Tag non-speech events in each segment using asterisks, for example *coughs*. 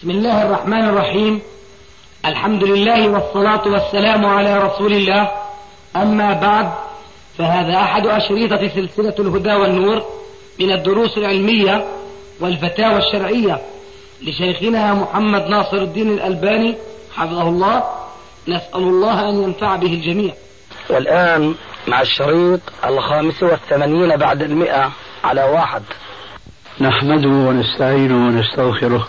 بسم الله الرحمن الرحيم. الحمد لله والصلاة والسلام على رسول الله. أما بعد فهذا أحد أشريطة سلسلة الهدى والنور من الدروس العلمية والفتاوى الشرعية لشيخنا محمد ناصر الدين الألباني حفظه الله. نسأل الله أن ينفع به الجميع. والآن مع الشريط الخامس والثمانين بعد المئة على واحد. نحمده ونستعينه ونستغفره.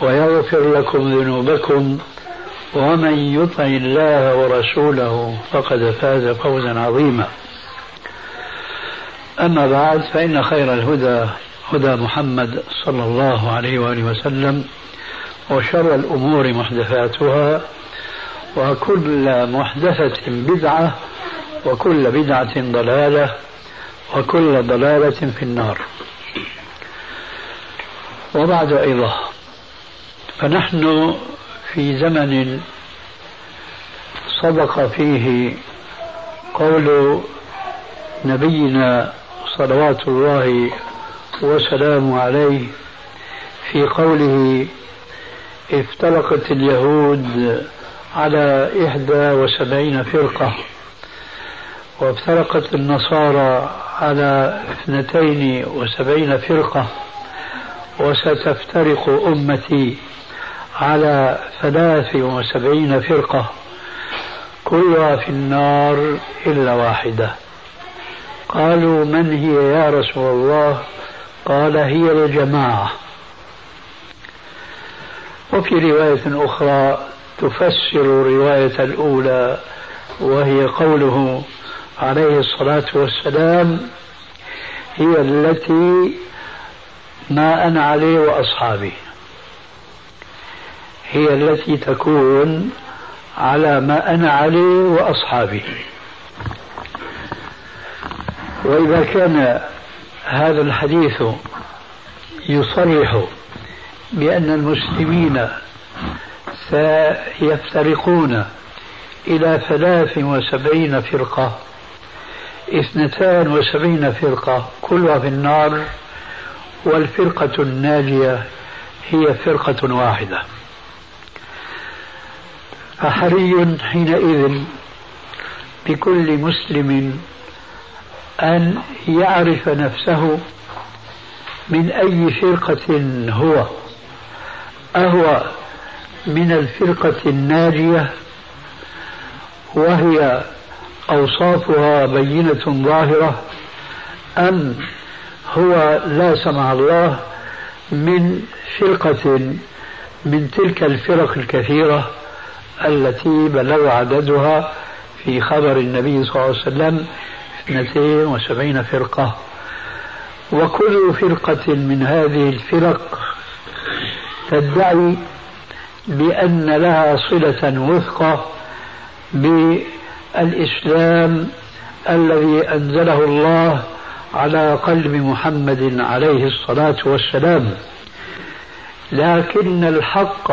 ويغفر لكم ذنوبكم ومن يطع الله ورسوله فقد فاز فوزا عظيما. أما بعد فإن خير الهدى هدى محمد صلى الله عليه وآله وسلم وشر الأمور محدثاتها وكل محدثة بدعة وكل بدعة ضلالة وكل ضلالة في النار. وبعد أيضا فنحن في زمن صدق فيه قول نبينا صلوات الله وسلامه عليه في قوله افترقت اليهود على إحدى وسبعين فرقة وافترقت النصارى على اثنتين وسبعين فرقة وستفترق أمتي على ثلاث وسبعين فرقة كلها في النار إلا واحدة. قالوا من هي يا رسول الله؟ قال هي الجماعة. وفي رواية أخرى تفسر الرواية الأولى وهي قوله عليه الصلاة والسلام هي التي ما أنا عليه وأصحابي. هي التي تكون على ما أنا عليه وأصحابي وإذا كان هذا الحديث يصرح بأن المسلمين سيفترقون إلى ثلاث وسبعين فرقة اثنتان وسبعين فرقة كلها في النار والفرقة الناجية هي فرقة واحدة. فحري حينئذ بكل مسلم أن يعرف نفسه من أي فرقة هو أهو من الفرقة الناجية وهي أوصافها بينة ظاهرة أم هو لا سمع الله من فرقة من تلك الفرق الكثيرة. التي بلغ عددها في خبر النبي صلى الله عليه وسلم اثنتين وسبعين فرقة. وكل فرقة من هذه الفرق تدعي بأن لها صلة وثقة بالإسلام الذي أنزله الله على قلب محمد عليه الصلاة والسلام. لكن الحق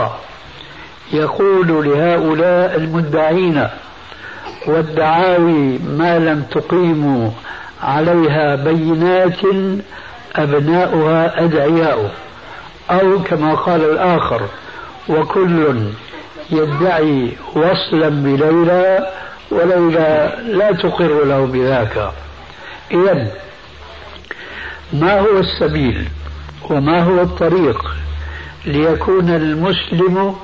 يقول لهؤلاء المدعين والدعاوي ما لم تقيموا عليها بينات أبناؤها أدعياء أو كما قال الآخر وكل يدعي وصلا بليلى وليلى لا تقر له بذاك. إذا ما هو السبيل وما هو الطريق ليكون المسلم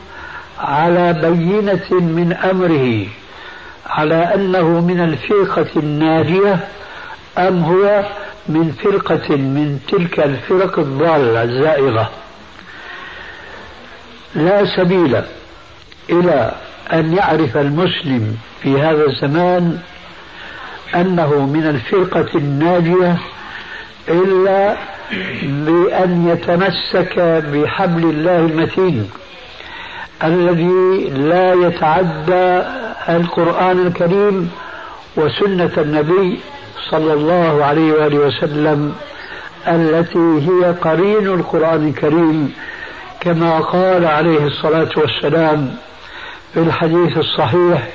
على بينة من أمره على أنه من الفرقة الناجية أم هو من فرقة من تلك الفرق الضالة الزائغة. لا سبيل إلى أن يعرف المسلم في هذا الزمان أنه من الفرقة الناجية إلا بأن يتمسك بحبل الله المتين. الذي لا يتعدى القرآن الكريم وسنة النبي صلى الله عليه وآله وسلم التي هي قرين القرآن الكريم كما قال عليه الصلاة والسلام في الحديث الصحيح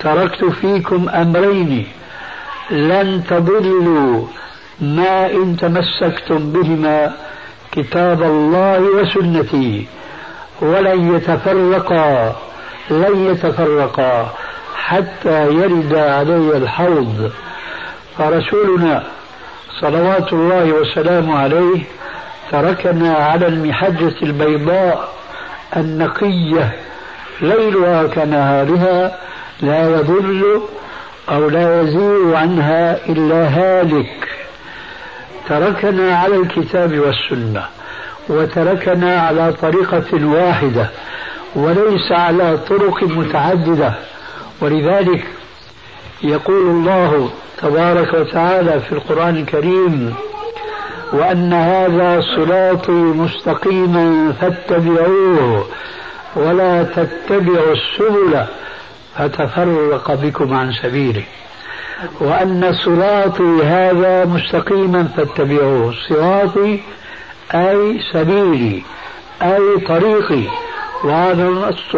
تركت فيكم أمرين لن تضلوا ما إن تمسكتم بهما كتاب الله وسنتي. ولن يتفرقا لن يتفرقا حتى يرد علي الحوض. فرسولنا صلوات الله وسلامه عليه تركنا على المحجة البيضاء النقية ليلها كنهارها لا يضل أو لا يزيغ عنها إلا هالك. تركنا على الكتاب والسنة. وتركنا على طريقة واحدة وليس على طرق متعددة. ولذلك يقول الله تبارك وتعالى في القرآن الكريم وأن هذا صراطي مستقيما فاتبعوه ولا تتبعوا السبل فتفرق بكم عن سبيله. وأن صراطي هذا مستقيما فاتبعوه صراطي أي سبيلي أي طريقي وهذا نص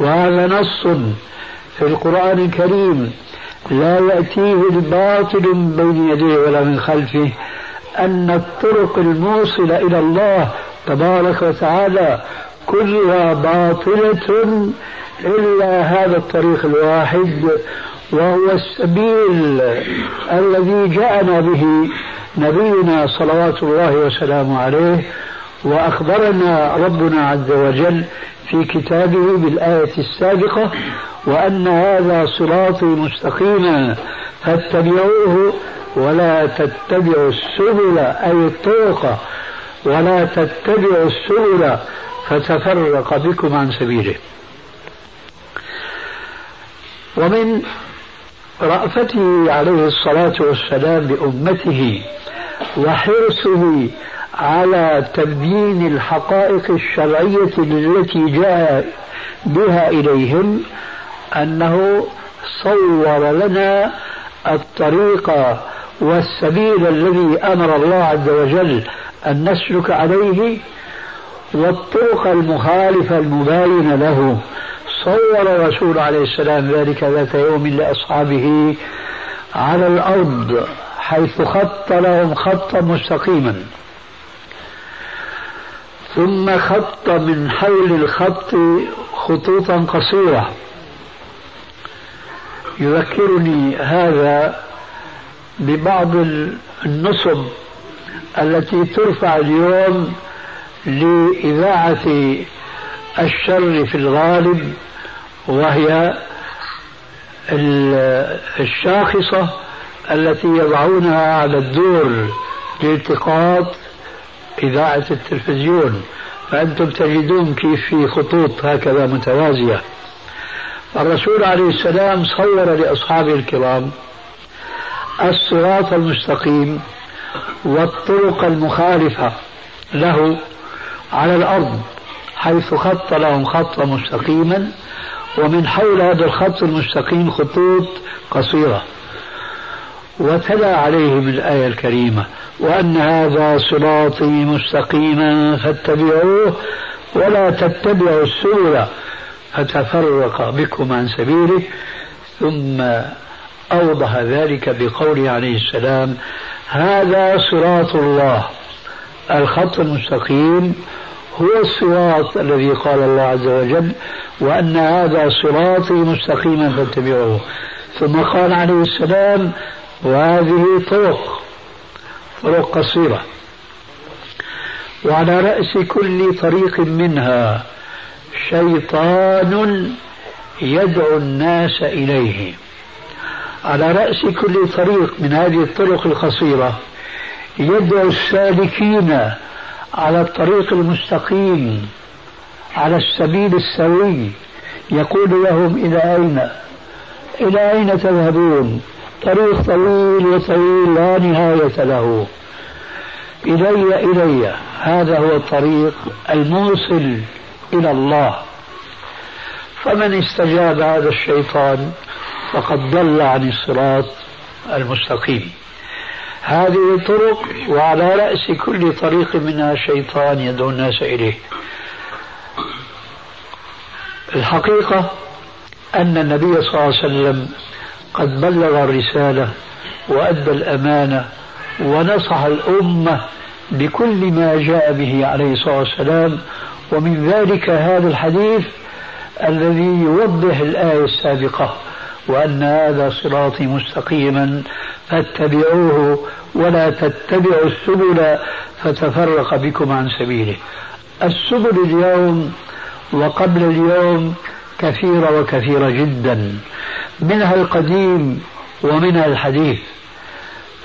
وهذا نص في القرآن الكريم. لا يأتيه الباطل من بين يديه ولا من خلفه. أن الطرق الموصلة إلى الله تبارك وتعالى كلها باطلة إلا هذا الطريق الواحد. وهو السبيل الذي جاءنا به نبينا صلوات الله وسلامه عليه وأخبرنا ربنا عز وجل في كتابه بالآية السابقة وأن هذا صراطي مستقيما فاتبعوه ولا تتبعوا السبل أي الطرق ولا تتبعوا السبل فتفرق بكم عن سبيله. ومن رأفته عليه الصلاة والسلام بأمته وحرصه على تبيين الحقائق الشرعية التي جاء بها إليهم أنه صور لنا الطريق والسبيل الذي أمر الله عز وجل أن نسلك عليه والطرق المخالفة المباينة له. صور الرسول عليه السلام ذلك ذات يوم لأصحابه على الأرض حيث خط لهم خطا مستقيما. ثم خط من حول الخط خطوطا قصيرة. يذكرني هذا ببعض النصب التي ترفع اليوم لإذاعة الشر في الغالب. وهي الشاخصة التي يضعونها على الدور لالتقاط إذاعة التلفزيون. فأنتم تجدون كيف في خطوط هكذا متوازية. الرسول عليه السلام صور لأصحابه الكرام الصراط المستقيم والطرق المخالفة له على الأرض حيث خط لهم خطا مستقيما ومن حول هذا الخط المستقيم خطوط قصيرة. وتلا عليهم الآية الكريمة وأن هذا صراطي مستقيما فاتبعوه ولا تتبعوا السبل فتفرق بكم عن سبيله. ثم أوضح ذلك بقوله عليه السلام هذا صراط الله الخط المستقيم هو الصراط الذي قال الله عز وجل وأن هذا صراطي مستقيما فاتبعوه. ثم قال عليه السلام وهذه طرق طرق قصيرة. وعلى رأس كل طريق منها شيطان يدعو الناس إليه. على رأس كل طريق من هذه الطرق القصيرة يدعو السالكين على الطريق المستقيم على السبيل السوي. يقول لهم إلى أين؟ إلى أين تذهبون؟ طريق طويل وطويل لا نهاية له. إلي إلي. هذا هو الطريق الموصل إلى الله. فمن استجاب هذا الشيطان فقد ضل عن الصراط المستقيم. هذه الطرق وعلى رأس كل طريق منها شيطان يدعو الناس إليه. الحقيقة أن النبي صلى الله عليه وسلم قد بلغ الرسالة وأدى الأمانة ونصح الأمة بكل ما جاء به عليه الصلاة والسلام. ومن ذلك هذا الحديث الذي يوضح الآية السابقة وأن هذا صراطي مستقيما فاتبعوه ولا تتبعوا السبل فتفرق بكم عن سبيله. السبل اليوم وقبل اليوم كثيرة وكثيرة جدا منها القديم ومنها الحديث.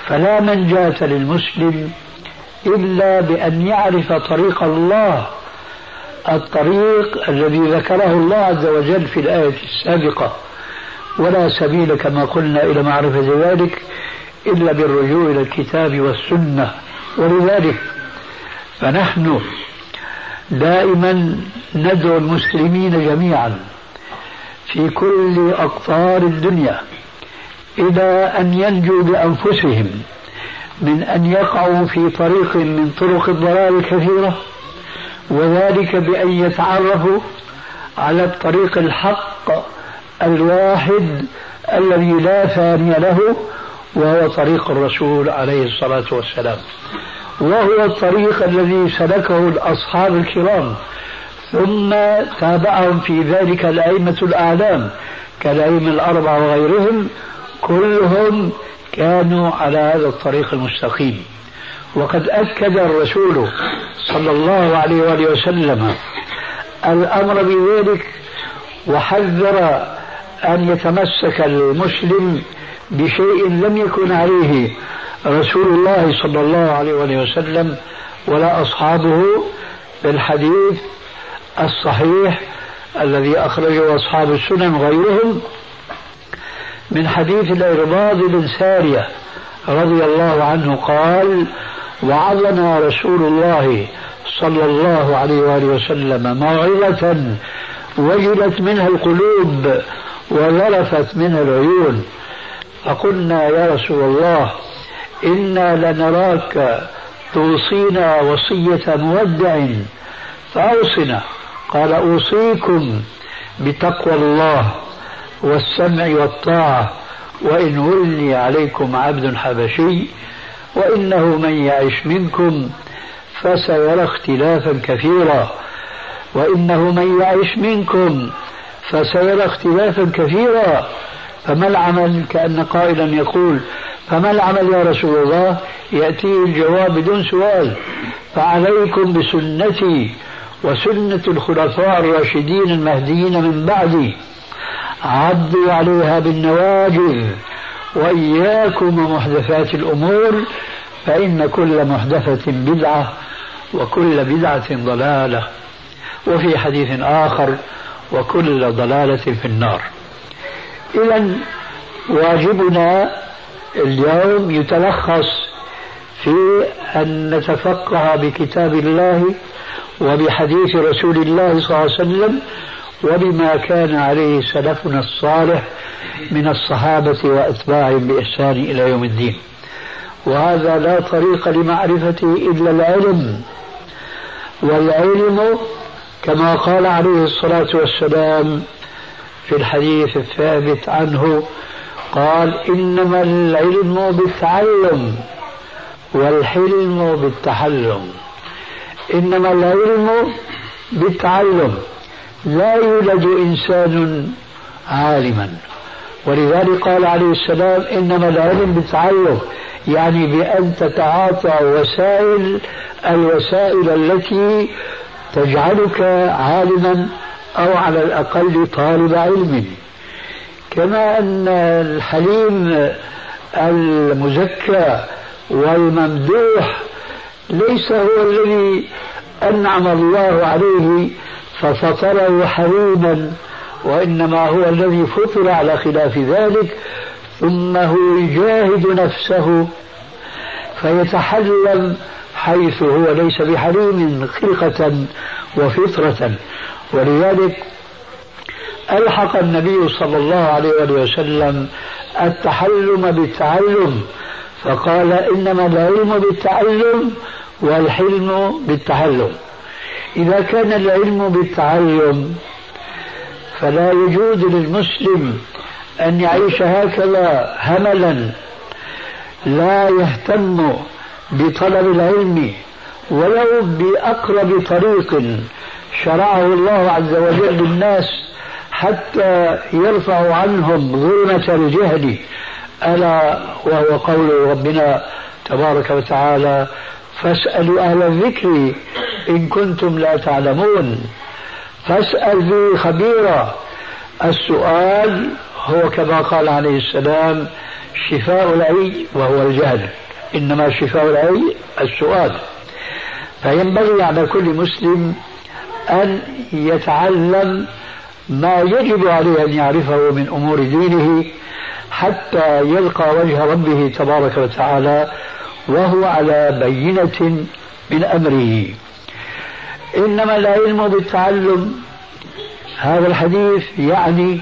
فلا منجاة للمسلم إلا بأن يعرف طريق الله الطريق الذي ذكره الله عز وجل في الآية السابقة. ولا سبيل كما قلنا إلى معرفة ذلك إلا بالرجوع إلى الكتاب والسنة. ولذلك فنحن دائما ندعو المسلمين جميعا في كل أقطار الدنيا إلى أن ينجوا بأنفسهم من أن يقعوا في طريق من طرق الضلال الكثيرة وذلك بأن يتعرفوا على الطريق الحق الواحد الذي لا ثاني له وهو طريق الرسول عليه الصلاة والسلام. وهو الطريق الذي سلكه الأصحاب الكرام. ثم تابعهم في ذلك الأئمة الأعلام كالأئمة الأربعة وغيرهم كلهم كانوا على هذا الطريق المستقيم. وقد أكد الرسول صلى الله عليه وآله وسلم الأمر بذلك وحذر أن يتمسك المسلم بشيء لم يكن عليه رسول الله صلى الله عليه وسلم ولا أصحابه بالحديث الصحيح الذي أخرجه أصحاب السنن غيرهم من حديث الإرباض بن سارية رضي الله عنه قال وعظنا رسول الله صلى الله عليه وآله وسلم موعظة وجلت منها القلوب وذرفت منها العيون. فقلنا يا رسول الله إنا لنراك توصينا وصية مودع. فأوصنا. قال أوصيكم بتقوى الله والسمع والطاعة وإن ولي عليكم عبد حبشي وإنه من يعش منكم فسيرى اختلافا كثيرا وإنه من يعش منكم فسيرى اختلافا كثيرا. فما العمل؟ كأن قائلا يقول فما العمل يا رسول الله؟ يأتيه الجواب بدون سؤال. فعليكم بسنتي وسنة الخلفاء الراشدين المهديين من بعدي. عضوا عليها بالنواجذ وإياكم ومحدثات الأمور فإن كل محدثة بدعة وكل بدعة ضلالة. وفي حديث آخر وكل ضلالة في النار. إذا واجبنا اليوم يتلخص في أن نتفقه بكتاب الله وبحديث رسول الله صلى الله عليه وسلم وبما كان عليه سلفنا الصالح من الصحابة وأتباعهم بإحسان إلى يوم الدين. وهذا لا طريق لمعرفته إلا العلم. والعلم كما قال عليه الصلاة والسلام في الحديث الثابت عنه قال إنما العلم بالتعلم والحلم بالتحلم. إنما العلم بالتعلم لا يولد إنسان عالما. ولذلك قال عليه السلام إنما العلم بالتعلم يعني بأن تتعاطى وسائل الوسائل التي تجعلك عالما أو على الأقل طالب علم. كما أن الحليم المزكى والممدوح ليس هو الذي أنعم الله عليه ففطره حليما وإنما هو الذي فطر على خلاف ذلك ثم هو يجاهد نفسه فيتحلم حيث هو ليس بحليم خلقة وفطرة. ولذلك ألحق النبي صلى الله عليه وسلم التحلم بالتعلم فقال إنما العلم بالتعلم والحلم بالتعلم. إذا كان العلم بالتعلم فلا يجوز للمسلم أن يعيش هكذا هملا. لا يهتم بطلب العلم ولو بأقرب طريق شرعه الله عز وجل للناس حتى يرفع عنهم ظلمة الجهل. ألا وهو قول ربنا تبارك وتعالى فاسألوا أهل الذكر إن كنتم لا تعلمون. فاسأل به خبيرا السؤال هو كما قال عليه السلام شفاء العي وهو الجهل. إنما شفاء العي السؤال. فينبغي على كل مسلم أن يتعلم ما يجب عليه أن يعرفه من أمور دينه حتى يلقى وجه ربه تبارك وتعالى وهو على بينة من أمره. إنما العلم بالتعلم هذا الحديث يعني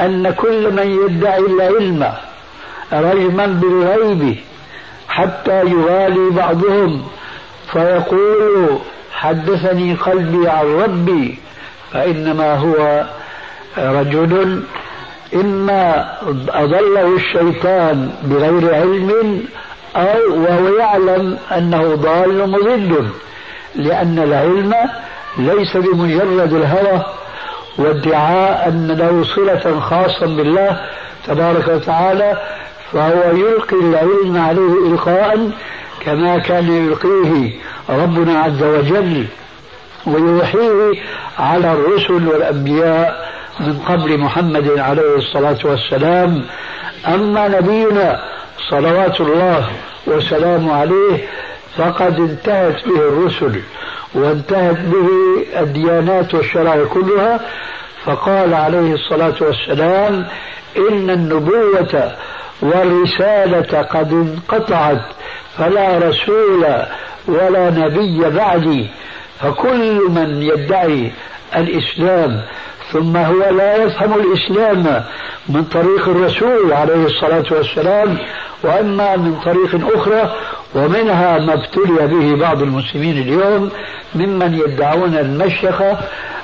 أن كل من يدعي العلم رجما بالغيب حتى يوالي بعضهم. فيقول حدثني قلبي عن ربي فإنما هو رجل إما أضله الشيطان بغير علم أو وهو يعلم أنه ضال مضل لأن العلم ليس بمجرد الهوى وادعاء أن له صلة خاصة بالله تبارك وتعالى فهو يلقي العلم عليه إلقاء كما كان يلقيه ربنا عز وجل ويوحيه على الرسل والأنبياء من قبل محمد عليه الصلاة والسلام. أما نبينا صلوات الله وسلامه عليه فقد انتهت به الرسل وانتهت به الديانات والشرائع كلها. فقال عليه الصلاة والسلام إن النبوة والرسالة قد انقطعت فلا رسول ولا نبي بعدي فكل من يدعي الإسلام ثم هو لا يفهم الإسلام من طريق الرسول عليه الصلاة والسلام وأما من طريق أخرى ومنها ما ابتلي به بعض المسلمين اليوم ممن يدعون المشيخة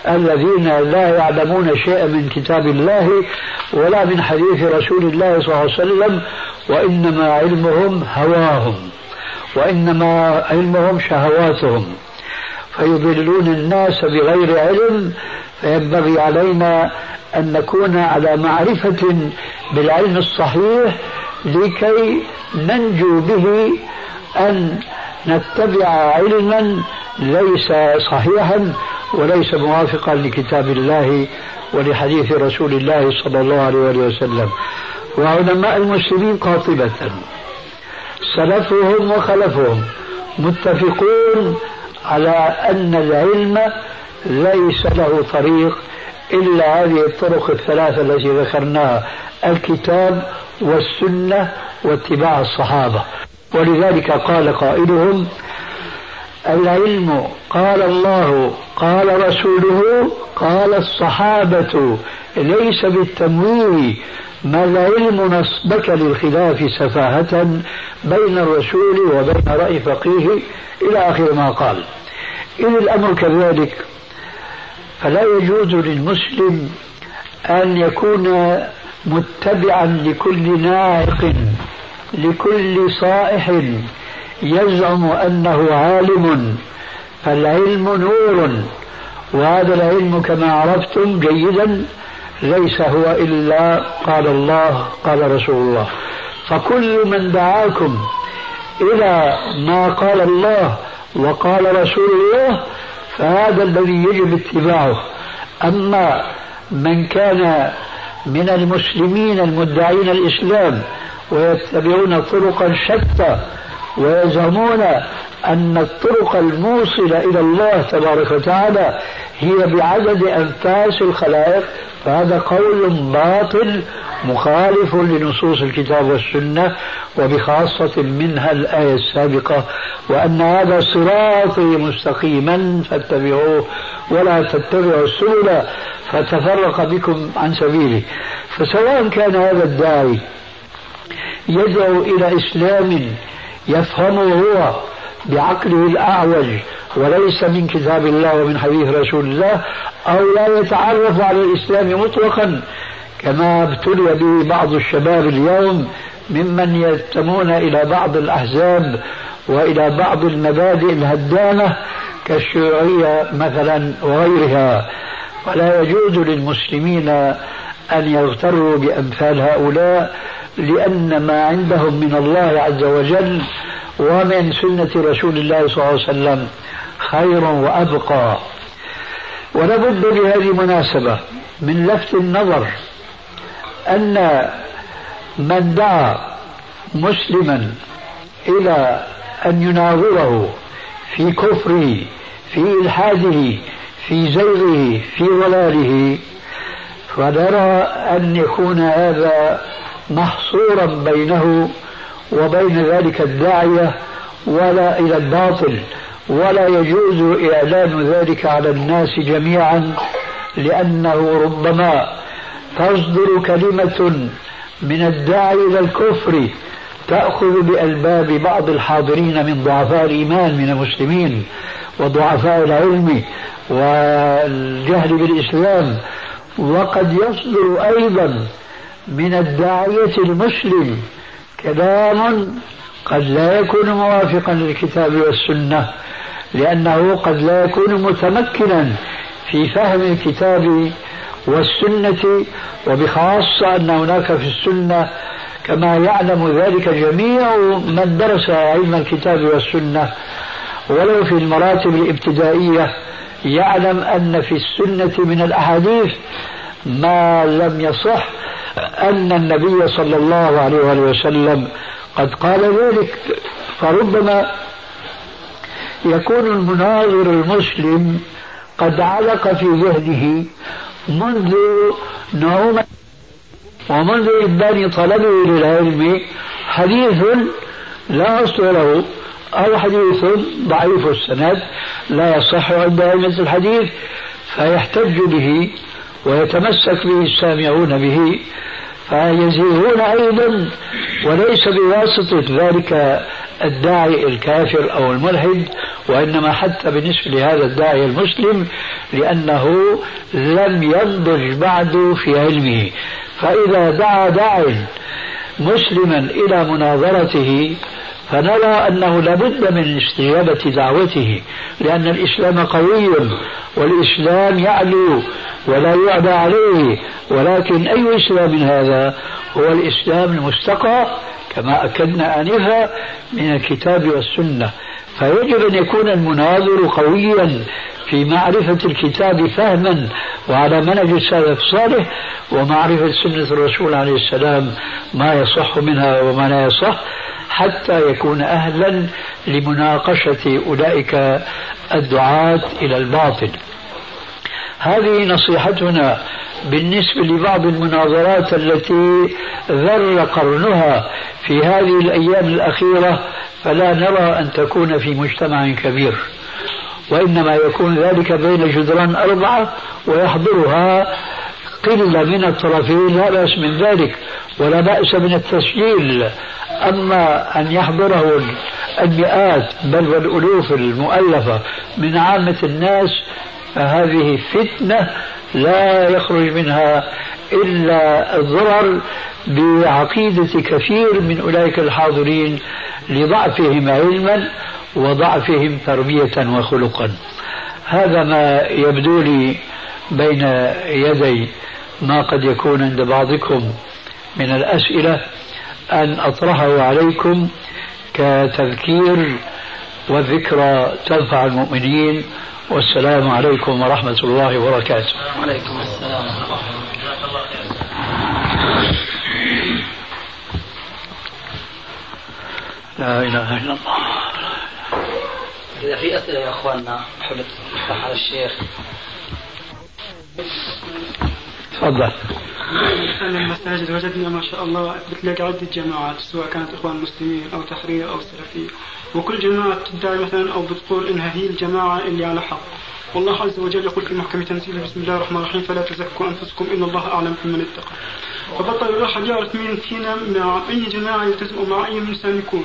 الذين لا يعلمون شيئا من كتاب الله ولا من حديث رسول الله صلى الله عليه وسلم وإنما علمهم هواهم وإنما علمهم شهواتهم. فيضلون الناس بغير علم فينبغي علينا أن نكون على معرفة بالعلم الصحيح لكي ننجو به أن نتبع علما ليس صحيحا وليس موافقا لكتاب الله ولحديث رسول الله صلى الله عليه وسلم. وعلماء المسلمين قاطبة. سلفهم وخلفهم متفقون على أن العلم ليس له طريق إلا هذه الطرق الثلاثة التي ذكرناها الكتاب والسنة واتباع الصحابة. ولذلك قال قائلهم العلم قال الله قال رسوله قال الصحابة ليس بالتمويه ما العلم نصبك للخلاف سفاهة بين الرسول وبين رأي فقيه إلى آخر ما قال. إذ الأمر كذلك فلا يجوز للمسلم أن يكون متبعا لكل ناعق لكل صائح يزعم أنه عالم فالعلم نور وهذا العلم كما عرفتم جيدا ليس هو إلا قال الله قال رسول الله. فكل من دعاكم إلى ما قال الله وقال رسول الله فهذا الذي يجب اتباعه. أما من كان من المسلمين المدعين الإسلام ويتبعون طرقا شتى ويزعمون أن الطرق الموصلة إلى الله تبارك وتعالى هي بعدد أنفاس الخلائق. فهذا قول باطل مخالف لنصوص الكتاب والسنة وبخاصة منها الآية السابقة وأن هذا صراطي مستقيما فاتبعوه ولا تتبعوا السبل فتفرق بكم عن سبيله. فسواء كان هذا الداعي يدعو إلى إسلام يفهمه هو بعقله الأعوج وليس من كتاب الله ومن حديث رسول الله أو لا يتعرف على الإسلام مطلقا كما ابتلي به بعض الشباب اليوم ممن ينتمون إلى بعض الأحزاب وإلى بعض المبادئ الهدامة كالشيوعية مثلا وغيرها. ولا يجوز للمسلمين أن يغتروا بأمثال هؤلاء لأن ما عندهم من الله عز وجل ومن سنة رسول الله صلى الله عليه وسلم خير وأبقى. ولابد بهذه المناسبة من لفت النظر أن من دعا مسلما إلى أن يناظره في كفره في إلحاده في زيغه في ضلاله فنرى أن يكون هذا محصورا بينه وبين ذلك الداعية ولا إلى الباطل ولا يجوز إعلان ذلك على الناس جميعا لأنه ربما تصدر كلمة من الداعي إلى الكفر تأخذ بألباب بعض الحاضرين من ضعفاء الإيمان من المسلمين وضعفاء العلم والجهل بالإسلام وقد يصدر أيضا من الداعية المسلم. كلام قد لا يكون موافقا للكتاب والسنة لأنه قد لا يكون متمكنا في فهم الكتاب والسنة وبخاصة أن هناك في السنة كما يعلم ذلك جميع من درس علم الكتاب والسنة. ولو في المراتب الابتدائية يعلم أن في السنة من الأحاديث ما لم يصح أن النبي صلى الله عليه وسلم قد قال ذلك فربما يكون المناظر المسلم قد علق في ذهنه منذ نعومة ومنذ إبان طلبه للعلم حديث لا أصل له أو حديث ضعيف السند لا يصح عند أئمة الحديث فيحتج به ويتمسك به السامعون به فيزيغون أيضا وليس بواسطة ذلك الداعي الكافر أو الملحد وإنما حتى بالنسبة لهذا الداعي المسلم لأنه لم ينضج بعد في علمه. فإذا دعا داع مسلما إلى مناظرته فنرى أنه لابد من استجابة دعوته لأن الإسلام قوي والإسلام يعلو ولا يعدى عليه ولكن أي إسلام هذا؟ هو الإسلام المستقى كما أكدنا آنفا من الكتاب والسنة. فيجب أن يكون المناظر قويا في معرفة الكتاب فهما وعلى منهج السلف الصالح ومعرفة سنة الرسول عليه السلام ما يصح منها وما لا يصح حتى يكون أهلا لمناقشة أولئك الدعاة إلى الباطل. هذه نصيحتنا بالنسبة لبعض المناظرات التي ذر قرنها في هذه الأيام الأخيرة فلا نرى أن تكون في مجتمع كبير وإنما يكون ذلك بين جدران أربعة ويحضرها قلة من الطرفين لا بأس من ذلك ولا بأس من التسجيل. أما أن يحضره المئات بل والألوف المؤلفة من عامة الناس فهذه فتنة لا يخرج منها إلا الضرر بعقيدة كثير من أولئك الحاضرين لضعفهم علما وضعفهم تربية وخلقا. هذا ما يبدو لي بين يدي ما قد يكون عند بعضكم من الأسئلة. أن أطرحه عليكم كتذكير والذكرى تنفع المؤمنين والسلام عليكم ورحمة الله وبركاته. وعليكم السلام ورحمة الله لا إله إلا الله. إذا في أسئلة يا نفتح على الشيخ. تفضل. أهل المساجد وجدنا ما شاء الله بتلاقي عدة جماعات سواء كانت إخوان مسلمين أو تحرير أو سلفية. وكل جماعة تدعي مثلا أو بتقول إنها هي الجماعة اللي على حق. والله عز وجل يقول في محكمة تنزيله بسم الله الرحمن الرحيم فلا تزكوا أنفسكم إن الله أعلم بمن اتقى. فبطل الواحد يعرف مين فينا مع أي جماعة يلتزم ومع أي إنسان يكون.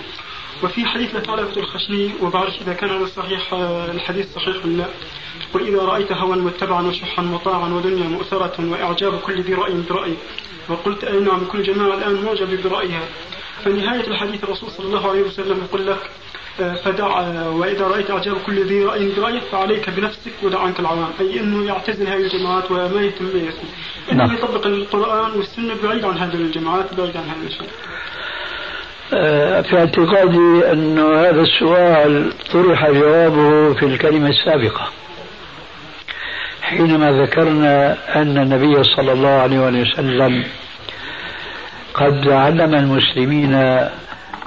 وفي حديث لثعلبة الخشني وبعرف إذا كان هذا صحيح الحديث صحيح ولا لا. قل إذا رأيت هوى متبعا وشحا مطاعا ودنيا مؤثرة وإعجاب كل ذي رأي برأيه وقلت أي نعم كل جماعة الآن معجب برأيها. فنهاية الحديث الرسول صلى الله عليه وسلم يقول لك فدع وإذا رأيت إعجاب كل ذي رأي برأيك فعليك بنفسك ودع عنك العوام. أي أنه يعتزل هذه الجماعات وما يهتم بها. إنه نعم. يطبق القرآن والسنة بعيد عن هذه الجماعات بعيد عن هذا الشيء آه، في اعتقادي أن هذا السؤال طرح جوابه في الكلمة السابقة. حينما ذكرنا أن النبي صلى الله عليه وسلم قد علم المسلمين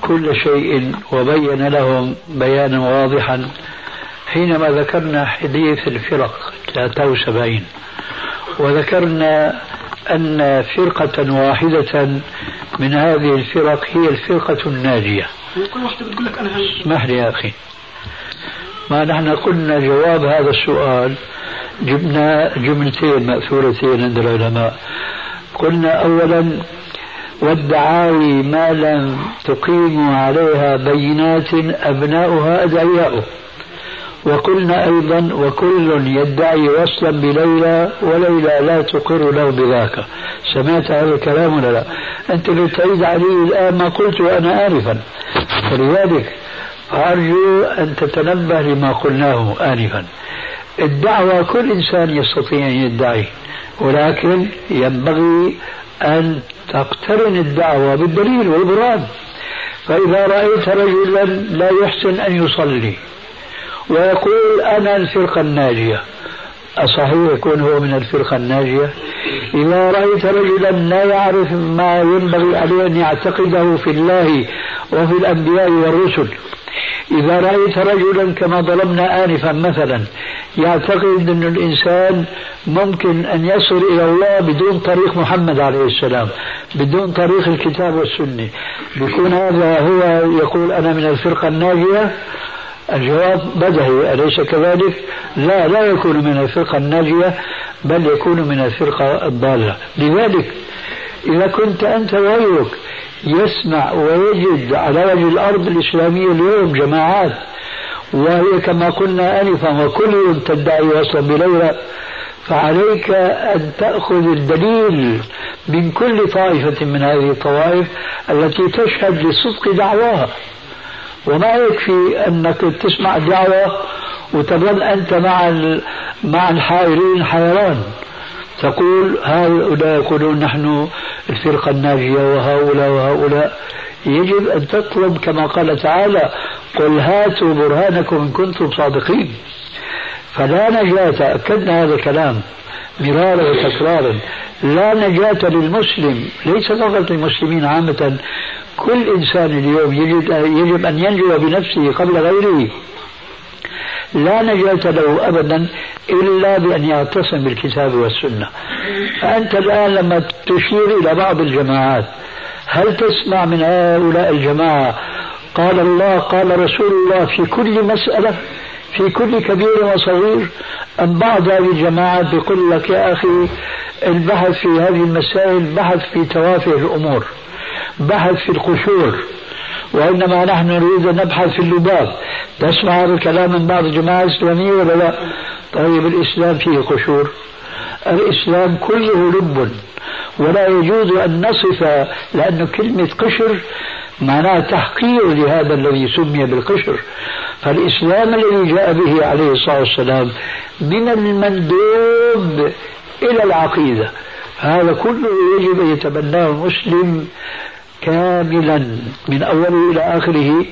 كل شيء وبين لهم بيانا واضحا حينما ذكرنا حديث الفرق 73 وذكرنا أن فرقة واحدة من هذه الفرق هي الفرقة الناجية. كل واحدة بتقول لك أنا اسمح لي يا أخي. ما نحن قلنا جواب هذا السؤال جبنا جملتين مأثورتين عند العلماء. قلنا أولا والدعاوي ما لم تقيم عليها بينات أبناؤها أدعياؤه. وقلنا أيضا وكل يدعي وصلا بليلى وليلى لا تقر له بذاك. سمعت هذا الكلام ولا لا؟ أنت تعيد علي الآن ما قلت أنا آنفا. فلذلك أرجو أن تتنبه لما قلناه آنفا. الدعوة كل إنسان يستطيع أن يدعي ولكن ينبغي أن تقترن الدعوة بالدليل والبرهان. فإذا رأيت رجلا لا يحسن أن يصلي ويقول أنا الفرقة الناجية. أصحيح يكون هو من الفرقة الناجية؟ إذا رأيت رجلا لا يعرف ما ينبغي عليه أن يعتقده في الله وفي الأنبياء والرسل. إذا رأيت رجلا كما ضربنا آنفا مثلا يعتقد أن الإنسان ممكن أن يصل إلى الله بدون طريق محمد عليه السلام بدون طريق الكتاب والسنة. بيكون هذا هو يقول أنا من الفرقة الناجية. الجواب بدهي أليس كذلك؟ لا لا يكون من الفرقة الناجية بل يكون من الفرقة الضالة. لذلك إذا كنت أنت وغيرك يسمع ويجد على وجه الأرض الإسلامية اليوم جماعات وهي كما قلنا آنفا وكل تدعي وصلا بليلى فعليك أن تأخذ الدليل من كل طائفة من هذه الطوائف التي تشهد لصدق دعواها. وما يكفي أنك تسمع دعوة وتظل أنت مع مع الحائرين حيران. تقول هؤلاء يقولون نحن الفرقة الناجية وهؤلاء وهؤلاء. يجب أن تطلب كما قال تعالى قل هاتوا برهانكم إن كنتم صادقين. فلا نجاة أكدنا هذا الكلام مرارا وتكرارا. لا نجاة للمسلم ليس فقط للمسلمين عامة. كل إنسان اليوم يجب, يجب أن ينجو بنفسه قبل غيره. لا نجاة له أبدا إلا بأن يعتصم بالكتاب والسنة. فأنت الآن لما تشير إلى بعض الجماعات هل تسمع من هؤلاء الجماعة قال الله قال رسول الله في كل مسألة في كل كبير وصغير أم بعض هذه الجماعات بيقول لك يا أخي البحث في هذه المسائل بحث في توافه الأمور بحث في القشور وإنما نحن نريد أن نبحث في اللباب تسمع هذا الكلام من بعض الجماعة الإسلامية ولا لا؟ طيب الإسلام فيه قشور. الإسلام كله لب ولا يجوز أن نصف لأن كلمة قشر معناها تحقير لهذا الذي سمي بالقشر. فالإسلام الذي جاء به عليه الصلاة والسلام من المندوب إلى العقيدة. هذا كله يجب أن يتبناه المسلم كاملا من أوله إلى آخره.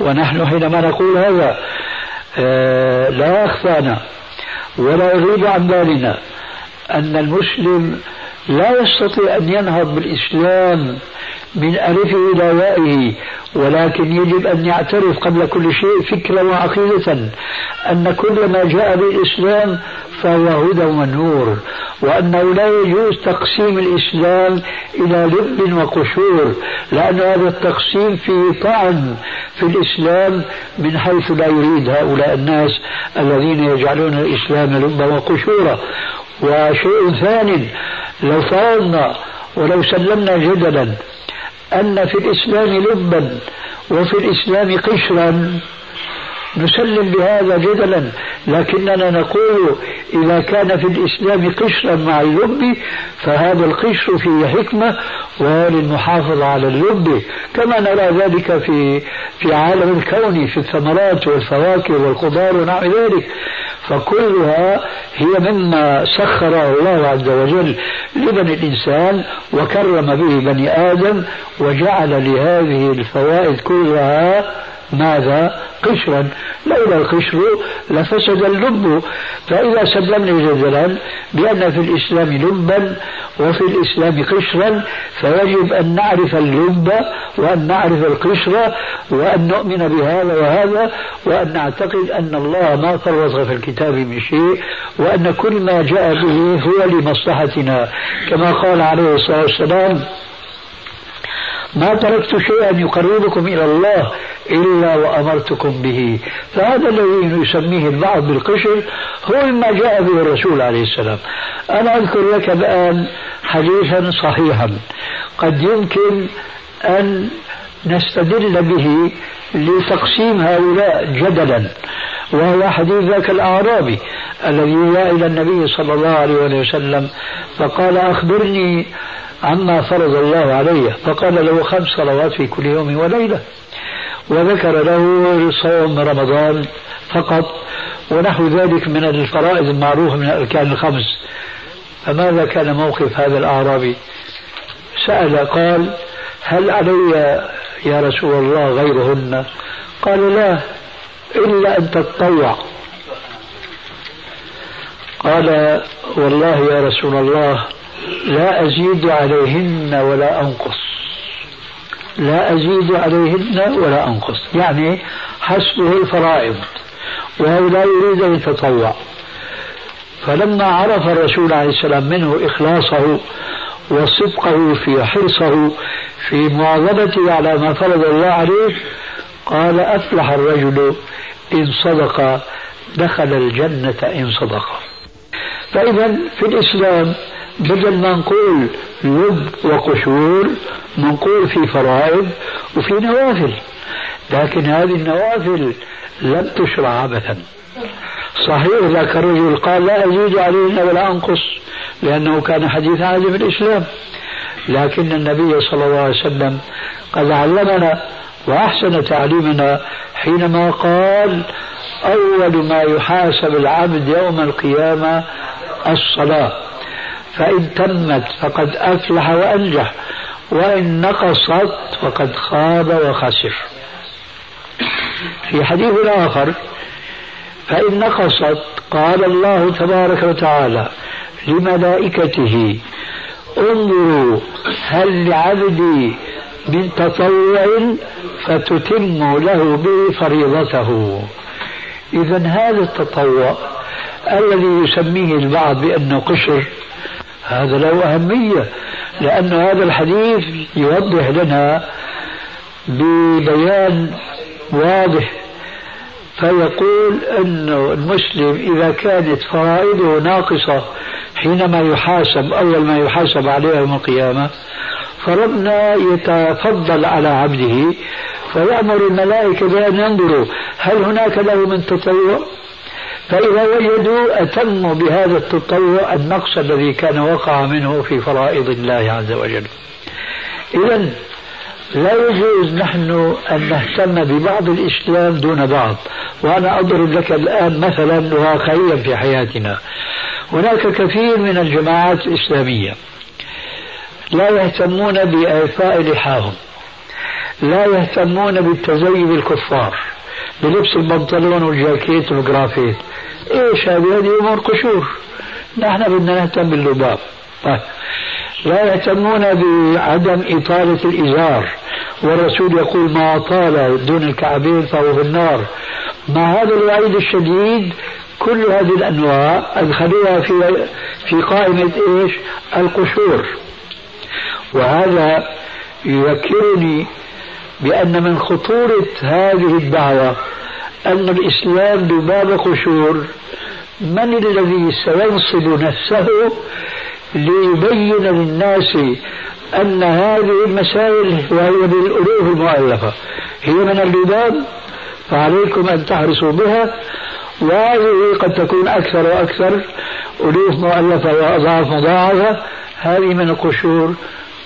ونحن حينما نقول هذا آه، لا يخفانا ولا يغيب عن بالنا أن المسلم لا يستطيع أن ينهض بالإسلام من ألفه إلى يائه ولكن يجب أن يعترف قبل كل شيء فكرة وعقيدة أن كل ما جاء بالإسلام فهو هدى ونور وأنه لا يجوز تقسيم الإسلام إلى لب وقشور لأن هذا التقسيم فيه طعن في الإسلام من حيث لا يريد هؤلاء الناس الذين يجعلون الإسلام لبا وقشورا وشيء ثاني لو فرضنا ولو سلمنا جدلا أن في الإسلام لبا وفي الإسلام قشرا نسلم بهذا جدلا لكننا نقول إذا كان في الإسلام قشرا مع اللب فهذا القشر فيه حكمة وللمحافظة على اللب كما نرى ذلك في في عالم الكون في الثمرات والفواكه والخضار ونحو ذلك. فكلها هي مما سخره الله عز وجل لبني الإنسان وكرم به بني آدم وجعل لهذه الفوائد كلها ماذا؟ قشرا. لولا القشر لفسد اللب. فإذا سلمنا جدلا بأن في الإسلام لبا وفي الإسلام قشرا فيجب أن نعرف اللب وأن نعرف القشر وأن نؤمن بهذا وهذا وأن نعتقد أن الله ما فرط في الكتاب من شيء وأن كل ما جاء به هو لمصلحتنا. كما قال عليه الصلاة والسلام ما تركت شيئا يقربكم إلى الله إلا وأمرتكم به. فهذا الذي يسميه البعض بالقشر هو مما جاء به الرسول عليه السلام. أنا أذكر لك الآن حديثا صحيحا. قد يمكن أن نستدل به لتقسيم هؤلاء جدلا وهو حديث ذاك الأعرابي الذي جاء إلى النبي صلى الله عليه وسلم فقال أخبرني عما فرض الله عليه فقال له خمس صلوات في كل يوم وليلة. وذكر له صوم رمضان فقط ونحو ذلك من الفرائض المعروفة من الأركان الخمس. فماذا كان موقف هذا الأعرابي؟ سأل قال هل علي يا رسول الله غيرهن؟ قال لا إلا أن تتطوع. قال والله يا رسول الله لا أزيد عليهن ولا أنقص. لا أزيد عليهن ولا أنقص. يعني حسبه الفرائض. وهو لا يريد أن يتطوع. فلما عرف الرسول عليه السلام منه إخلاصه وصدقه في حرصه في مواظبته على ما فرض الله عليه قال أفلح الرجل إن صدق دخل الجنة إن صدق. فإذا في الإسلام بدل ما نقول لب وقشور نقول في فرائض وفي نوافل لكن هذه النوافل لم تشرع عبثا صحيح ذاك الرجل قال لا أزيد عليهن ولا أنقص لأنه كان حديث عهد بالإسلام لكن النبي صلى الله عليه وسلم قد علمنا وأحسن تعليمنا حينما قال أول ما يحاسب العبد يوم القيامة الصلاة. فإن تمت فقد أفلح وأنجح وإن نقصت فقد خاب وخسر. في حديث آخر فإن نقصت قال الله تبارك وتعالى لملائكته انظروا هل لعبدي من تطوع فتتم له به فريضته. إذا هذا التطوع الذي يسميه البعض بأنه قشر هذا له أهمية لأن هذا الحديث يوضح لنا ببيان واضح فيقول أن المسلم إذا كانت فرائضه ناقصة حينما يحاسب أول ما يحاسب عليها يوم القيامة فربنا يتفضل على عبده فيأمر الملائكة بأن ينظروا هل هناك له من تطوع؟ فإذا وجدوا أتموا بهذا التطوع النقص الذي كان وقع منه في فرائض الله عز وجل. إذا لا يجوز نحن أن نهتم ببعض الإسلام دون بعض. وأنا أضرب لك الآن مثلا واقعيا في حياتنا. هناك كثير من الجماعات الإسلامية لا يهتمون بإعفاء لحاهم لا يهتمون بالتزيي بالكفار بلبس البنطلون والجاكيت والجرافيت. إيش هذه؟ هذه أمور قشور. نحن بدنا نهتم باللباب طيب. لا يهتمون بعدم إطالة الإزار. والرسول يقول ما طال دون الكعبين فهو في النار. مع هذا الوعيد الشديد كل هذه الأنواع أدخلوها في في قائمة إيش؟ القشور. وهذا يذكرني بأن من خطورة هذه الدعوة أن الإسلام بباب قشور من الذي سينصب نفسه ليبين للناس أن هذه المسائل وهي بالألوف المؤلفة. هي من اللباب فعليكم أن تحرصوا بها وهذه قد تكون أكثر وأكثر ألوف مؤلفة وأضعاف مضاعفة. هذه من القشور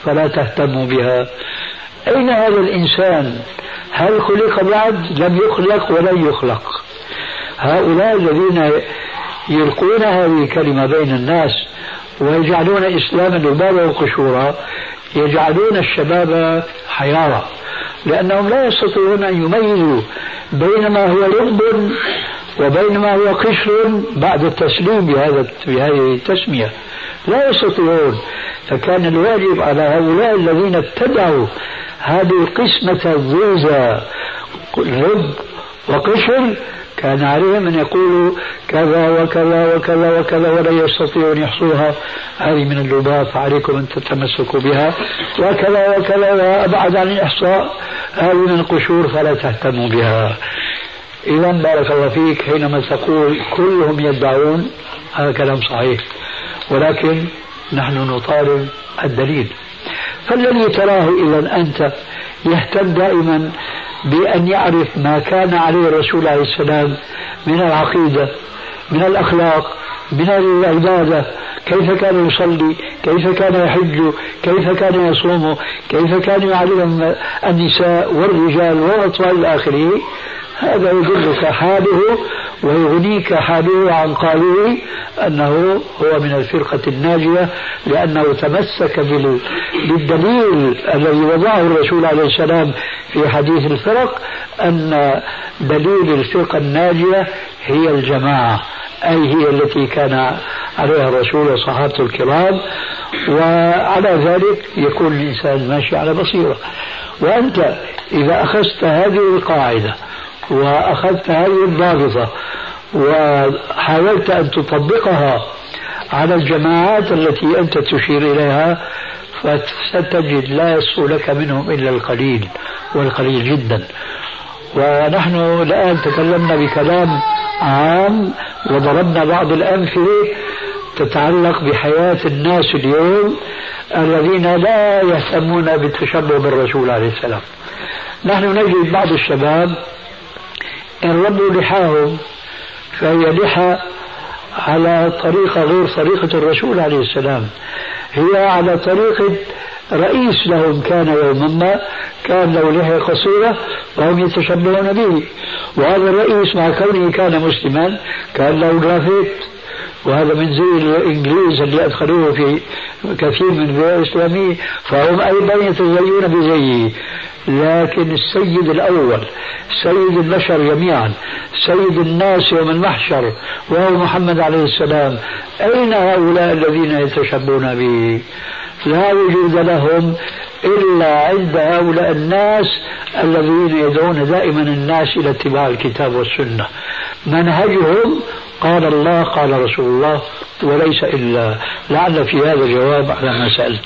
فلا تهتموا بها. أين هذا الإنسان؟ هل خلق بعد؟ لم يخلق ولن يخلق. هؤلاء الذين يلقون هذه الكلمة بين الناس ويجعلون إسلاما لبابا وقشورا يجعلون الشباب حيارى لأنهم لا يستطيعون أن يميزوا بين ما هو لب وبين ما هو قشر بعد التسليم بهذا بهذه التسمية. لا يستطيعون. فكان الواجب على هؤلاء الذين ابتدعوا هذه القسمة الضيزة لب وقشر كان عليهم أن يقولوا كذا وكذا وكذا وكذا ولا يستطيعوا أن يحصوها. هذه من اللباب فعليكم أن تتمسكوا بها. وكذا وكذا وأبعد عن الإحصاء. هذه من القشور فلا تهتموا بها. إذا بارك الله فيك حينما تقول كلهم يدعون هذا كلام صحيح. ولكن نحن نطالب الدليل. فالذي تراه إذا أنت يهتم دائما بأن يعرف ما كان عليه الرسول عليه السلام من العقيدة من الأخلاق من العبادة. كيف كان يصلي؟ كيف كان يحج؟ كيف كان يصوم؟ كيف كان يعلم النساء والرجال والأطفال إلى آخره هذا يدلك حاله ويغنيك حاله عن قاله أنه هو من الفرقة الناجية لأنه تمسك بالدليل الذي وضعه الرسول عليه السلام في حديث الفرق أن دليل الفرقة الناجية هي الجماعة أي هي التي كان عليها الرسول وصحابته الكرام وعلى ذلك يكون الإنسان ماشي على بصيرة. وأنت إذا أخذت هذه القاعدة وأخذت هذه الضابطة وحاولت أن تطبقها على الجماعات التي أنت تشير إليها فستجد لا يصفو لك منهم إلا القليل والقليل جدا. ونحن الآن تكلمنا بكلام عام وضربنا بعض الأمثلة تتعلق بحياة الناس اليوم الذين لا يهتمون بالتشبه بالرسول عليه السلام. نحن نجد بعض الشباب إن ربوا لحاهم فهي لحى على طريقة غير طريقة الرسول عليه السلام. هي على طريقة رئيس لهم كان يوما ما كان له لحية قصيرة وهم يتشبهون به. وهذا الرئيس مع كونه كان مسلما كان له جرافيت. وهذا من زي الإنجليز اللي أدخلوه في كثير من البلاد الإسلامية فهم أيضا يتزينون بزيه. لكن السيد الأول سيد البشر جميعا سيد الناس يوم المحشر وهو محمد عليه السلام. أين هؤلاء الذين يتشبهون به؟ لا وجود لهم إلا عند هؤلاء الناس الذين يدعون دائما الناس إلى اتباع الكتاب والسنة. منهجهم قال الله قال رسول الله وليس إلا. لعل في هذا جواب على ما سألت.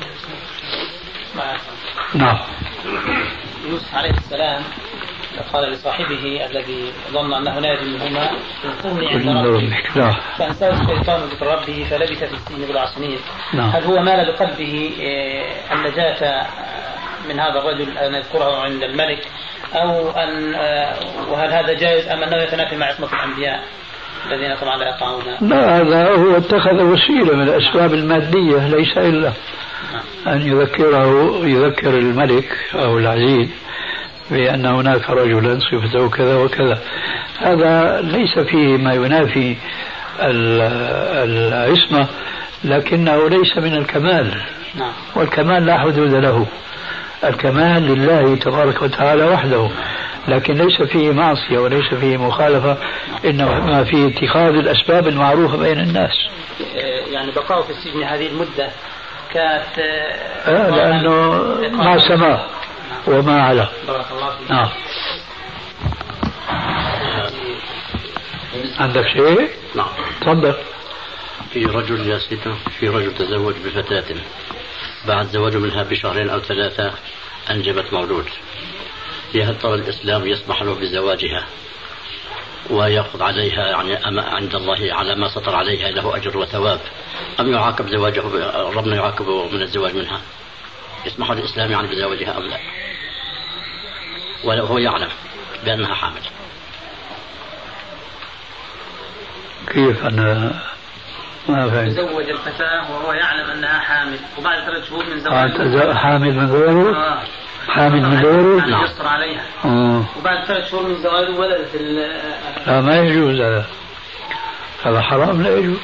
نعم. يوسف عليه السلام قال لصاحبه الذي ظن أنه ناج منهما أنصرني عند ربي فأنساه الشيطان ذكر ربه فلبث في السجن بضع سنين نعم. هل هو مال بقلبه آه، النجاة من هذا الرجل أن يذكره عند الملك أو أن آه، وهل هذا جائز أم أنه يتنافي مع عصمة الأنبياء؟ الذين طبعا لا يقعون لا هذا هو اتخذ وسيلة من الأسباب المادية ليس إلا أن يذكره يذكر الملك أو العزيز بأن هناك رجلا صفته كذا وكذا. هذا ليس فيه ما ينافي العصمة لكنه ليس من الكمال. نعم. والكمال لا حدود له. الكمال لله تبارك وتعالى وحده. لكن ليس فيه معصية وليس فيه مخالفة إنما فيه اتخاذ الأسباب المعروفة بين الناس. يعني بقاؤه في السجن هذه المدة كانت آه لأنه ما سماه وما على بارك الله فيك. نعم. عندك شيء؟ نعم. تفضل. في رجل يا سيدنا في رجل تزوج بفتاة. بعد زواجه منها بشهرين أو ثلاثة أنجبت مولود. هل ترى الإسلام يسمح له بزواجها. ويأخذ عليها يعني عند الله على ما سطر عليها له أجر وثواب. أم يعاقب زواجه ربنا يعاقبه من الزواج منها. يسمح الإسلام يعني بزواجها أم لا؟ ولو هو يعلم بأنها حامل. كيف أنا ما فهمت؟ تزوج الفتاة وهو يعلم أنها حامل وبعد ثلاث شهور من زواجها حامل من غيره؟ آه. حامل من غيره؟ نعم يسطر عليها. آه. وبعد ثلاث شهور من زواجه ولدت لا ما يجوز هذا. هذا حرام لا يجوز.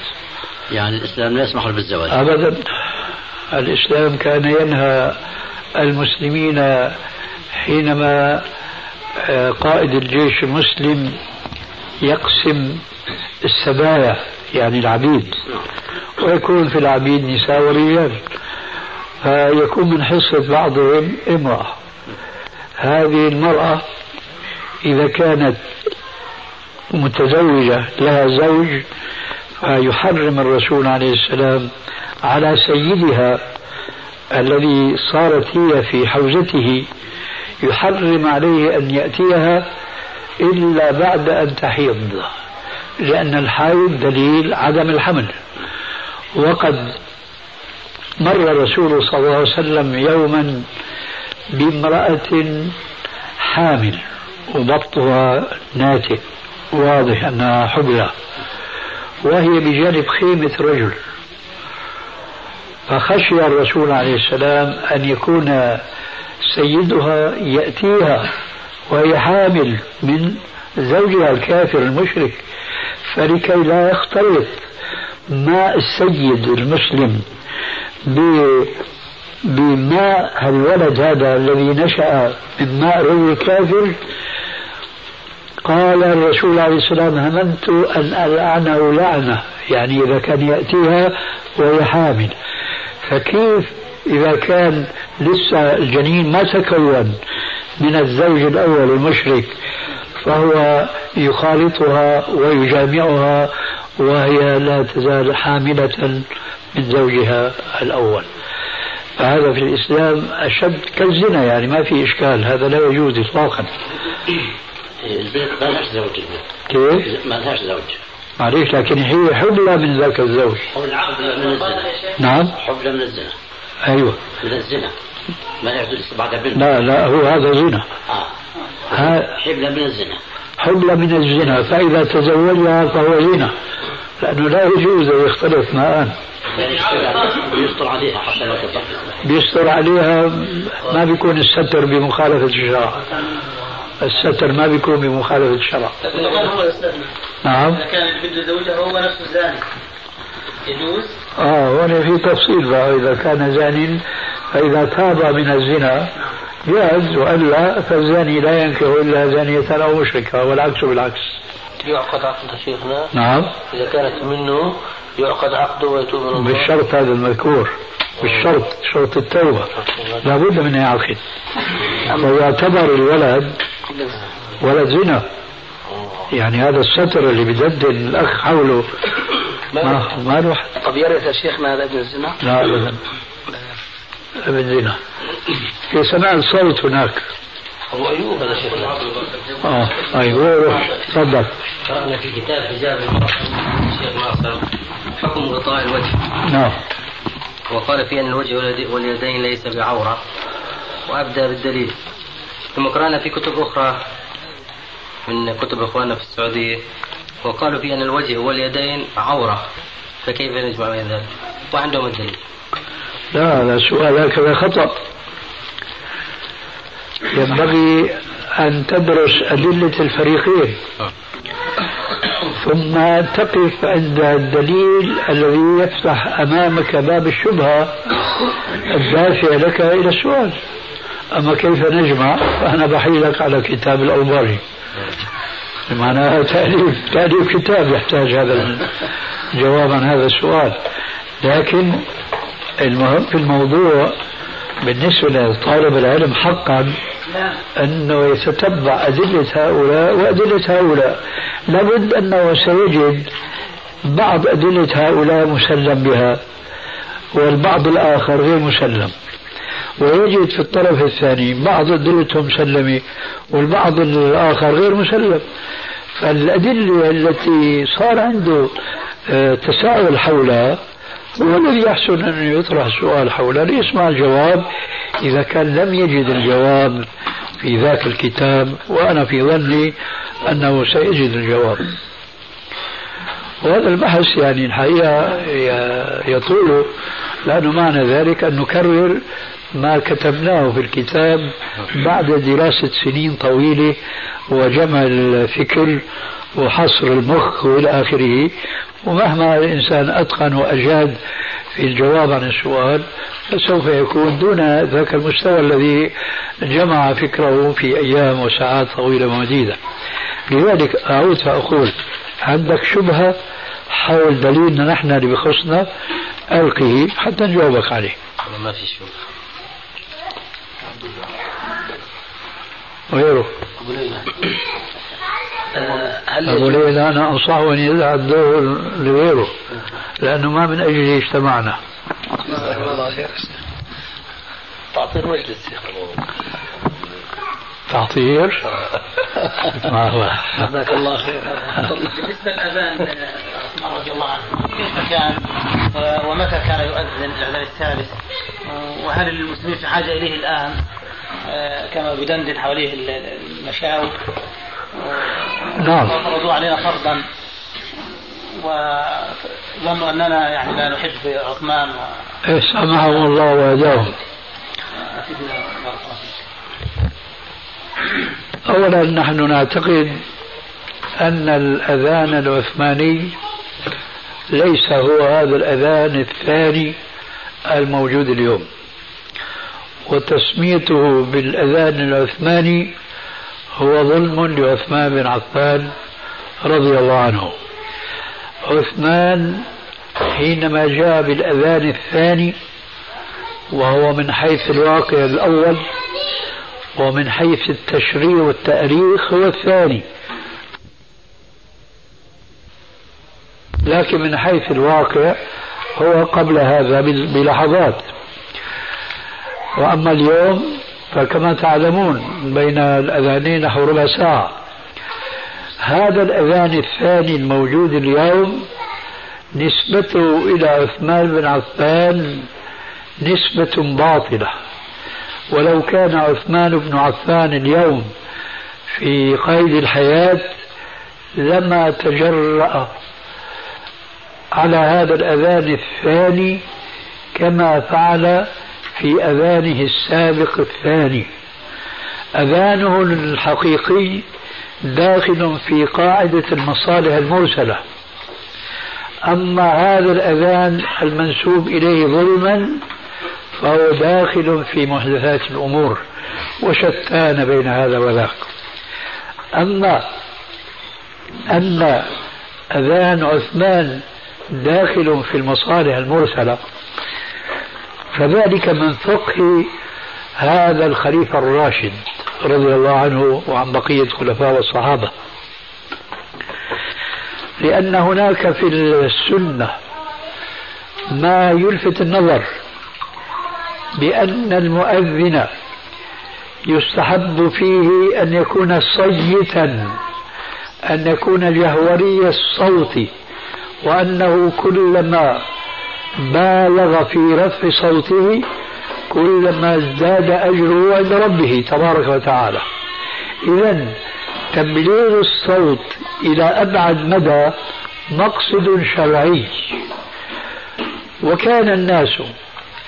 يعني الإسلام لا يسمح بالزواج. أبدا. الإسلام كان ينهى المسلمين حينما آه، قائد الجيش المسلم يقسم السبايا يعني العبيد. ويكون في العبيد نساء ورجال. فيكون من حصة بعضهم امرأة. هذه المرأة إذا كانت متزوجة لها زوج فيحرم الرسول عليه السلام على سيدها الذي صارت هي في حوزته يحرم عليه أن يأتيها إلا بعد أن تحيض لأن الحيض دليل عدم الحمل. وقد مر الرسول صلى الله عليه وسلم يوما بامرأة حامل وضبطها ناتئ واضح أنها حبلى وهي بجانب خيمة رجل. فخشي الرسول عليه السلام أن يكون سيدها يأتيها وهي حامل من زوجها الكافر المشرك فلكي لا يختلط ماء السيد المسلم. بماء الولد هذا الذي نشأ من ماء رجل كافر قال الرسول عليه السلام هممت أن ألعنه لعنة يعني إذا كان يأتيها وهي حامل. فكيف إذا كان لسه الجنين ما تكون من الزوج الأول المشرك فهو يخالطها ويجامعها وهي لا تزال حاملة من زوجها الأول. فهذا في الإسلام أشد كالزنا يعني ما في إشكال هذا لا يجوز إطلاقا. البنت ما لهاش زوج كيف؟ ما لهاش زوج. معليش لكن هي حبلى من ذاك الزوج. حبلى من الزنا. نعم؟ حبلى من الزنا. أيوه. من الزنا. ما يحدث بعد بنت لا لا هو هذا زنا. آه. حبلى من الزنا. حبلى من الزنا فإذا تزوجها فهو زنا. لأنه لا يجوز أن يختلط ماءان بيستر عليها حتى لا بيستر عليها ما بيكون الستر بمخالفة الشرع. الستر ما بيكون بمخالفة الشرع. نعم. إذا كان بده زوجها هو نفسه زاني يجوز؟ آه هنا في تفصيل بقى. إذا كان زان فإذا تاب من الزنا جاز وإلا فالزاني لا ينكح إلا زانية أو مشركة والعكس بالعكس. يعقد عقد شيخنا. نعم. إذا كانت منه يعقد عقده ويتوب من الله. بالشرط هذا المذكور. بالشرط شرط التوبة. لابد من يعقد ويعتبر الولد ولد زنا. يعني هذا الستر اللي بددن الأخ حوله ما ما له طب يرث شيخنا هذا ابن الزنا؟ لا أبدا. أبن في سماع الصوت هناك أبو أيوب هذا شيخنا آه أيوه تفضل. قرأنا في كتاب حجاب الشيخ ناصر. حكم غطاء الوجه. نعم. وقال في أن الوجه واليدين ليس بعورة. وأبدأ بالدليل. ثم قرأنا في كتب أخرى من كتب إخواننا في السعودية. وقالوا في أن الوجه واليدين عورة. فكيف نجمع بين ذلك؟ وعندهم الدليل. لا هذا سؤال هكذا خطأ. ينبغي أن تدرس أدلة الفريقين. ثم تقف عند الدليل الذي يفتح أمامك باب الشبهة الدافع لك إلى السؤال. أما كيف نجمع؟ فأنا بحيلك على كتاب الأوباري. معناها تأليف تأليف كتاب يحتاج هذا الجواب عن هذا السؤال. لكن المهم في الموضوع بالنسبة لطالب العلم حقا أنه يتتبع أدلة هؤلاء وأدلة هؤلاء. لابد أنه سيجد بعض أدلة هؤلاء مسلم بها والبعض الآخر غير مسلم. ويجد في الطرف الثاني بعض أدلتهم مسلمة والبعض الآخر غير مسلم. فالأدلة التي صار عنده آه، تساؤل حولها هو الذي يحسن أن يطرح السؤال حولها ليسمع الجواب إذا كان لم يجد الجواب في ذاك الكتاب وأنا في ظني أنه سيجد الجواب. وهذا البحث يعني الحقيقة يطول لأنه معنى ذلك أن نكرر ما كتبناه في الكتاب بعد دراسة سنين طويلة وجمع الفكر وحصر المخ والى آخره ومهما الإنسان أتقن وأجاد في الجواب عن السؤال فسوف يكون دون ذاك المستوى الذي جمع فكره في أيام وساعات طويلة ومديدة. لذلك أعود فأقول عندك شبهة حول دليلنا نحن اللي بخصنا ألقه حتى نجاوبك عليه. ما في شبهة. غيره أبو ليلى أنا أنصحه أن يدع الدور لغيره لأنه ما من أجله اجتمعنا الله خير تعطير مجلس تعطير؟ ما هو. جزاك الله خير. بالنسبة للأذان عثمان رضي الله عنه كيف كان ومتى كان يؤذن الأذان الثالث؟ وهل المسلمين في حاجة إليه الآن؟ كما بدندن حواليه المشاوي. نعم. فرضوا علينا فرضا. وظنوا أننا يعني لا نحب عثمان و... إيه سامحهم الله وهداهم اولا نحن نعتقد أن الأذان العثماني ليس هو هذا الأذان الثاني الموجود اليوم. وتسميته بالأذان العثماني هو ظلم لعثمان بن عفان رضي الله عنه. عثمان حينما جاء بالأذان الثاني وهو من حيث الواقع الأول ومن حيث التشريع والتأريخ هو الثاني. لكن من حيث الواقع هو قبل هذا بلحظات. وأما اليوم فكما تعلمون بين الأذانين نحو ربع ساعة هذا الأذان الثاني الموجود اليوم نسبته إلى عثمان بن عفان نسبة باطلة. ولو كان عثمان بن عفان اليوم في قيد الحياة لما تجرأ على هذا الأذان الثاني كما فعل في أذانه السابق الثاني. أذانه الحقيقي داخل في قاعدة المصالح المرسلة. أما هذا الأذان المنسوب إليه ظلما فهو داخل في محدثات الأمور وشتان بين هذا وذاك. أما أن أذان عثمان داخل في المصالح المرسلة فذلك من فقه هذا الخليفة الراشد رضي الله عنه وعن بقية خلفاء والصحابة. لأن هناك في السنة ما يلفت النظر بأن المؤذن يستحب فيه أن يكون صيتا أن يكون جهوري الصوت وأنه كلما بالغ في رفع صوته كلما ازداد أجره عند ربه تبارك وتعالى. إذا تبليغ الصوت إلى أبعد مدى مقصد شرعي. وكان الناس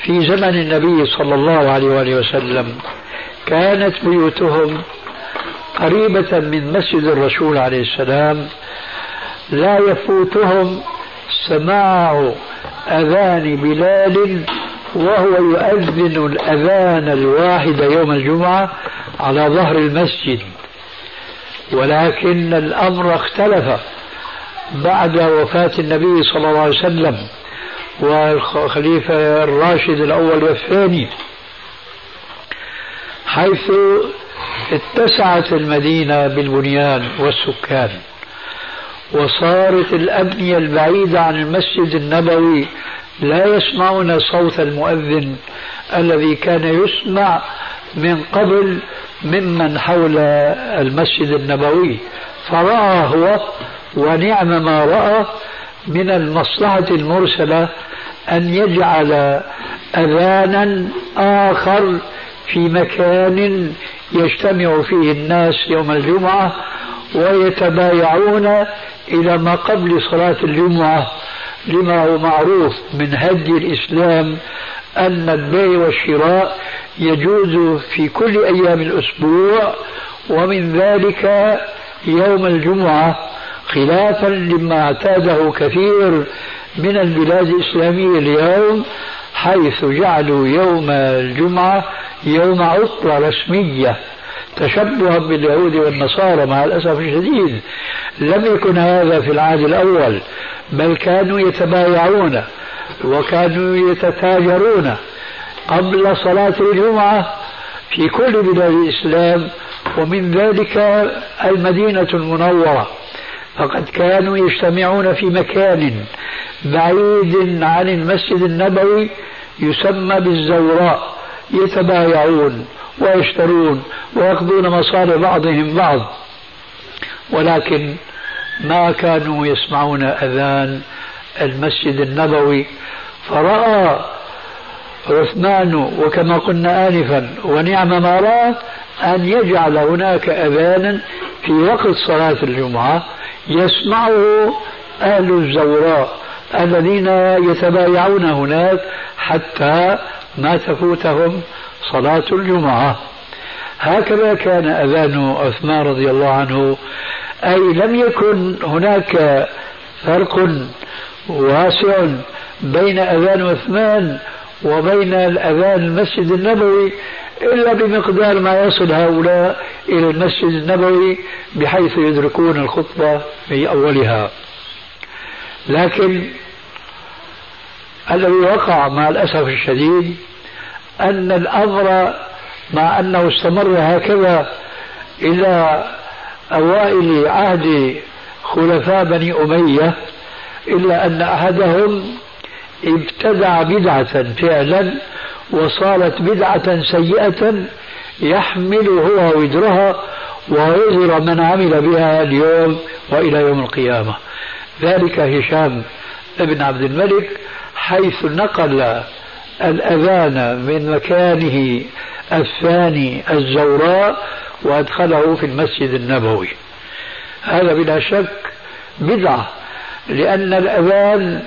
في زمن النبي صلى الله عليه وآله وسلم كانت بيوتهم قريبة من مسجد الرسول عليه السلام لا يفوتهم سماع أذان بلال وهو يؤذن الأذان الواحد يوم الجمعة على ظهر المسجد. ولكن الأمر اختلف بعد وفاة النبي صلى الله عليه وسلم والخليفة الراشد الأول والثاني. حيث اتسعت المدينة بالبنيان والسكان. وصارت الأبنية البعيدة عن المسجد النبوي لا يسمعون صوت المؤذن الذي كان يسمع من قبل ممن حول المسجد النبوي. فرأى هو ونعم ما رأى من المصلحة المرسلة أن يجعل أذانا آخر في مكان يجتمع فيه الناس يوم الجمعة ويتبايعون إلى ما قبل صلاة الجمعة لما هو معروف من هدي الإسلام أن البيع والشراء يجوز في كل أيام الأسبوع ومن ذلك يوم الجمعة خلافا لما اعتاده كثير من البلاد الإسلامية اليوم حيث جعلوا يوم الجمعة يوم عطلة رسمية. تشبها باليهود والنصارى مع الأسف الشديد. لم يكن هذا في العهد الأول بل كانوا يتبايعون وكانوا يتتاجرون قبل صلاة الجمعة في كل بلاد الإسلام ومن ذلك المدينة المنورة. فقد كانوا يجتمعون في مكان بعيد عن المسجد النبوي يسمى بالزوراء يتبايعون. ويشترون ويأخذون مصالح بعضهم بعض. ولكن ما كانوا يسمعون أذان المسجد النبوي. فرأى عثمان وكما قلنا آنفا ونعم ما رأى أن يجعل هناك أذانا في وقت صلاة الجمعة يسمعه أهل الزوراء الذين يتبايعون هناك حتى ما تفوتهم صلاة الجمعة. هكذا كان أذان عثمان رضي الله عنه أي لم يكن هناك فرق واسع بين أذان عثمان وبين الأذان المسجد النبوي إلا بمقدار ما يصل هؤلاء إلى المسجد النبوي بحيث يدركون الخطبة في أولها. لكن الذي وقع مع الأسف الشديد أن الأمر مع أنه استمر هكذا إلى أوائل عهد خلفاء بني أمية إلا أن أحدهم ابتدع بدعة فعلا وصارت بدعة سيئة يحمل هو وزرها ووزر من عمل بها اليوم وإلى يوم القيامة. ذلك هشام بن عبد الملك حيث نقل الأذان من مكانه الثاني الزوراء وأدخله في المسجد النبوي. هذا بلا شك بدعة لأن الأذان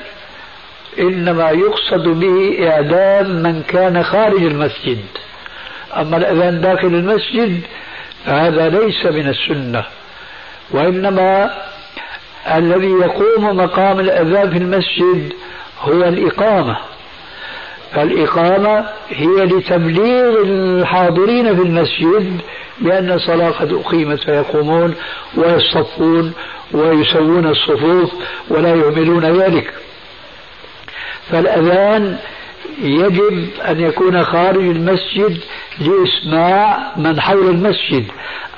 إنما يقصد به إعلام من كان خارج المسجد. أما الأذان داخل المسجد فهذا ليس من السنة وإنما الذي يقوم مقام الأذان في المسجد هو الإقامة. فالإقامة هي لتبليغ الحاضرين في المسجد بأن الصلاة قد أقيمت فيقومون ويصطفون ويسوون الصفوف ولا يهملون ذلك. فالأذان يجب أن يكون خارج المسجد لإسماع من حول المسجد.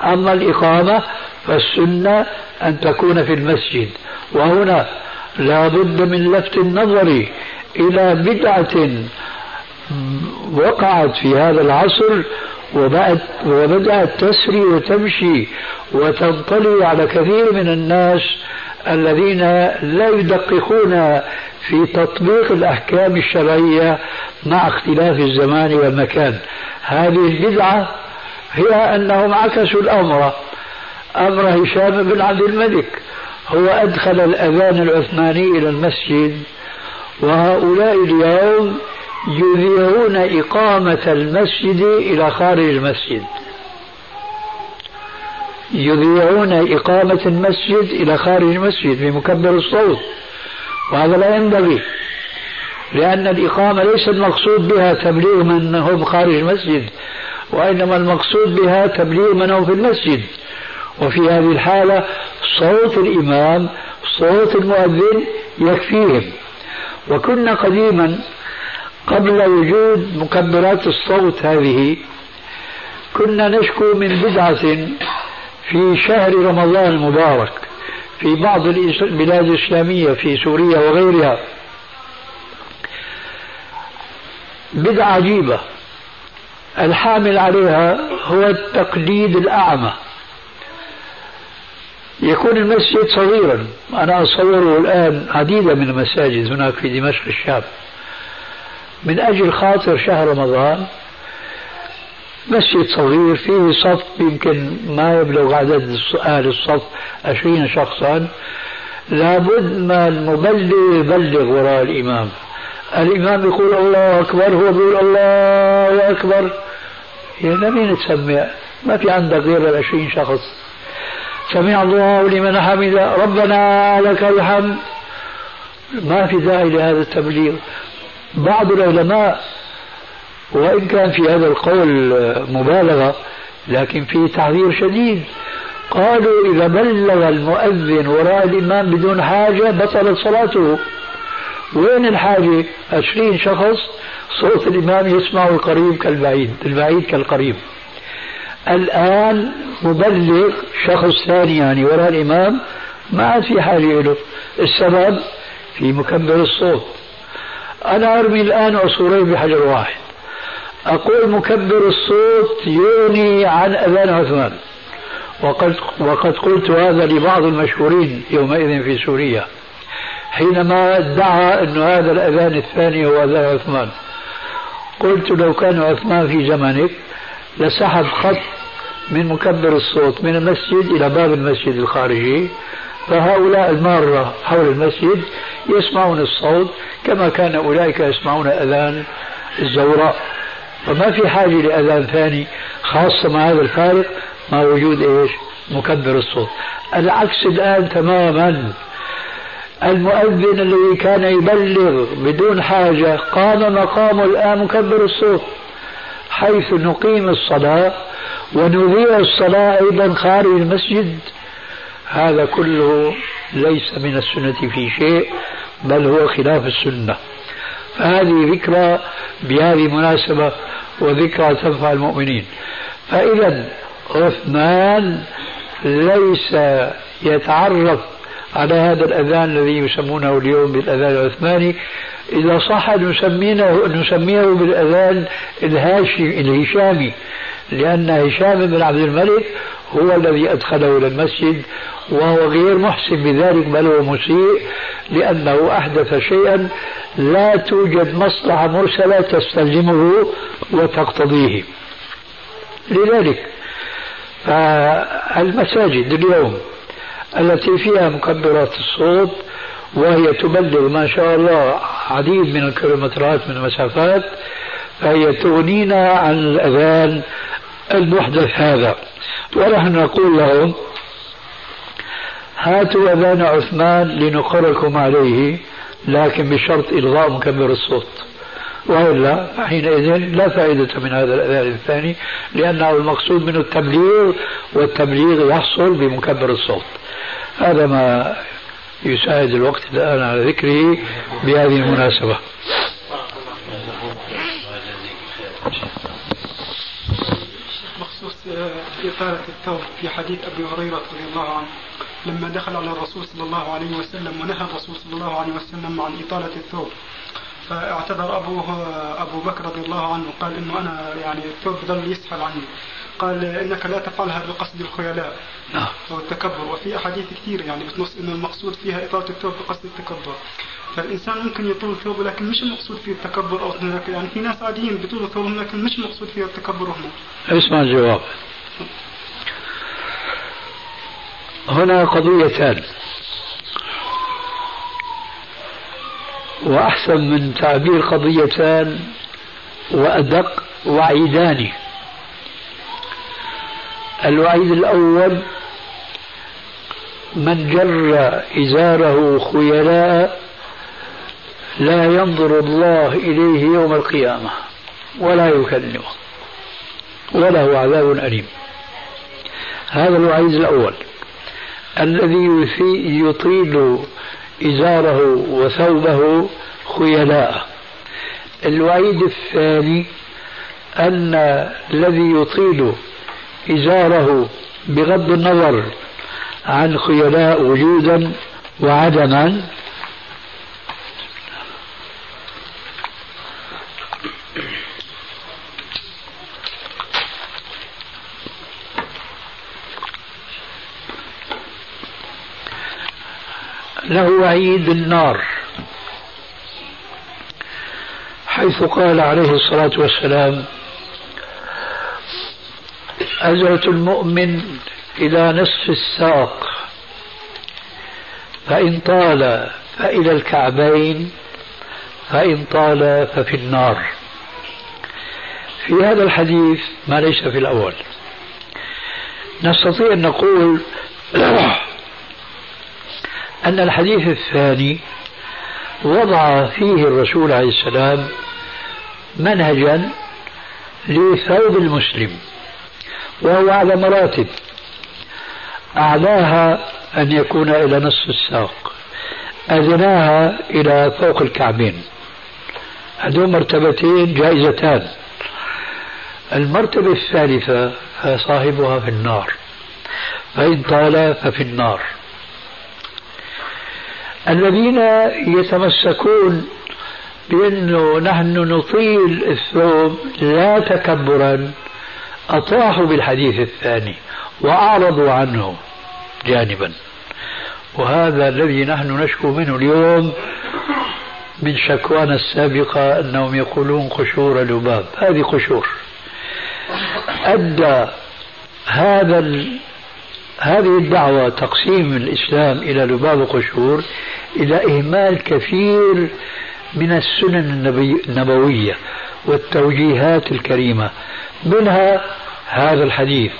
أما الإقامة فالسنة أن تكون في المسجد. وهنا لا بد من لفت النظر إلى بدعة وقعت في هذا العصر وبدأت تسري وتمشي وتنطلي على كثير من الناس الذين لا يدققون في تطبيق الأحكام الشرعية مع اختلاف الزمان والمكان. هذه البدعة هي أنهم عكسوا الأمر. أمر هشام بن عبد الملك هو أدخل الأذان العثماني إلى المسجد وهؤلاء اليوم يذيعون إقامة المسجد إلى خارج المسجد. يذيعون إقامة المسجد إلى خارج المسجد بمكبر الصوت وهذا لا ينبغي لأن الإقامة ليس المقصود بها تبليغ من هم خارج المسجد وإنما المقصود بها تبليغ من هم في المسجد. وفي هذه الحالة صوت الإمام صوت المؤذن يكفيهم. وكنا قديما قبل وجود مكبرات الصوت هذه كنا نشكو من بدعة في شهر رمضان المبارك في بعض البلاد الإسلامية في سوريا وغيرها. بدعة عجيبة. الحامل عليها هو التقليد الأعمى. يكون المسجد صغيرا. أنا أصوره الآن عديدة من المساجد هناك في دمشق الشام من أجل خاطر شهر رمضان مسجد صغير فيه صف يمكن ما يبلغ عدد أهل الصف عشرين شخصا. لابد ما المبلغ يبلغ وراء الإمام. الإمام يقول الله أكبر هو يقول الله أكبر. يا مين تسمع ما في عندك غير العشرين شخص. سمع الله لمن حمد. ربنا لك الحمد. ما في داعي لهذا التبليغ. بعض العلماء وإن كان في هذا القول مبالغة لكن فيه تعذير شديد قالوا إذا بلغ المؤذن وراء الإمام بدون حاجة بطلت صلاته. وين الحاجة؟ عشرين شخص صوت الإمام يسمع القريب كالبعيد البعيد كالقريب. الآن مبلغ شخص ثاني يعني وراء الإمام ما عاد في حاجة له السبب في مكبر الصوت. أنا أرمي الآن عصورين بحجر واحد. أقول مكبر الصوت يغني عن أذان عثمان. وقد, وقد قلت هذا لبعض المشهورين يومئذ في سوريا. حينما ادعى أن هذا الأذان الثاني هو أذان عثمان قلت لو كان عثمان في زمنك لسحب خط من مكبر الصوت من المسجد إلى باب المسجد الخارجي فهؤلاء المارة حول المسجد يسمعون الصوت كما كان أولئك يسمعون أذان الزوراء فما في حاجة لأذان ثاني خاصة مع هذا الفارق؟ مع وجود إيش؟ مكبر الصوت. العكس الآن تماما. المؤذن الذي كان يبلغ بدون حاجة قام مقامه الآن مكبر الصوت. حيث نقيم الصلاة ونذيع الصلاة أيضا خارج المسجد. هذا كله ليس من السنة في شيء بل هو خلاف السنة. فهذه ذكرى بهذه المناسبة وذكرى تنفع المؤمنين. فإذا عثمان ليس يتعرف على هذا الأذان الذي يسمونه اليوم بالأذان العثماني إذا صح نسميه, نسميه بالأذان الهاشمي الهشامي لأن هشام بن عبد الملك هو الذي أدخله إلى المسجد وهو غير محسن بذلك بل هو مسيء لأنه أحدث شيئا لا توجد مصلحة مرسلة تستلزمه وتقتضيه. لذلك فالمساجد اليوم التي فيها مكبرات الصوت وهي تبلغ ما شاء الله عديد من الكيلومترات من المسافات فهي تغنينا عن الأذان المحدث هذا. ونحن نقول لهم هاتوا أذان عثمان لنقركم عليه لكن بشرط إلغاء مكبر الصوت. وإلا حينئذ لا فائدة من هذا الأذان الثاني لأنه المقصود منه التبليغ والتبليغ يحصل بمكبر الصوت. هذا ما يساعد الوقت الآن على ذكره بهذه المناسبة. بخصوص إطالة الثوب في حديث أبي هريرة رضي الله عنه لما دخل على الرسول صلى الله عليه وسلم ونهى الرسول صلى الله عليه وسلم عن إطالة الثوب فاعتذر أبوه أبو بكر رضي الله عنه قال إنه أنا يعني الثوب ظل يسحب عني. قال إنك لا تفعلها بقصد الخيلاء. نعم. أو التكبر. وفي أحاديث كثير يعني بتنص إنه المقصود فيها إطالة الثوب بقصد التكبر. فالإنسان ممكن يطول ثوبه لكن مش المقصود فيه التكبر أو يعني في ناس عاديين بيطولوا ثوبهم لكن مش المقصود فيها التكبر هم. اسمع الجواب هنا قضيتان وأحسن من تعبير قضيتان وأدق وعيدان. الوعيد الأول من جر إزاره خيلاء لا ينظر الله إليه يوم القيامة ولا يكلمه وله عذاب أليم. هذا الوعيد الأول. الذي يطيل إزاره وثوبه خيلاء. الوعيد الثاني أن الذي يطيل إزاره بغض النظر عن خيلاء وجودا وعدما. له وعيد النار. حيث قال عليه الصلاة والسلام أزرة المؤمن إلى نصف الساق. فإن طال فإلى الكعبين فإن طال ففي النار. في هذا الحديث ما ليس في الأول. نستطيع أن نقول *clears throat* أن الحديث الثاني وضع فيه الرسول عليه السلام منهجا لثوب المسلم. وهو على مراتب. أعلاها أن يكون إلى نصف الساق. أدناها إلى فوق الكعبين. هذول مرتبتين جائزتان. المرتبة الثالثة صاحبها في النار. فإن طال ففي النار. الذين يتمسكون بأنه نحن نطيل الثوب لا تكبرا أطاحوا بالحديث الثاني وأعرضوا عنه جانبا. وهذا الذي نحن نشكو منه اليوم من شكوانا السابقة أنهم يقولون قشور لباب. هذه قشور. أدى هذا ال... هذه الدعوة تقسيم الإسلام إلى لباب وقشور إلى إهمال كثير من السنن النبوية. والتوجيهات الكريمة منها هذا الحديث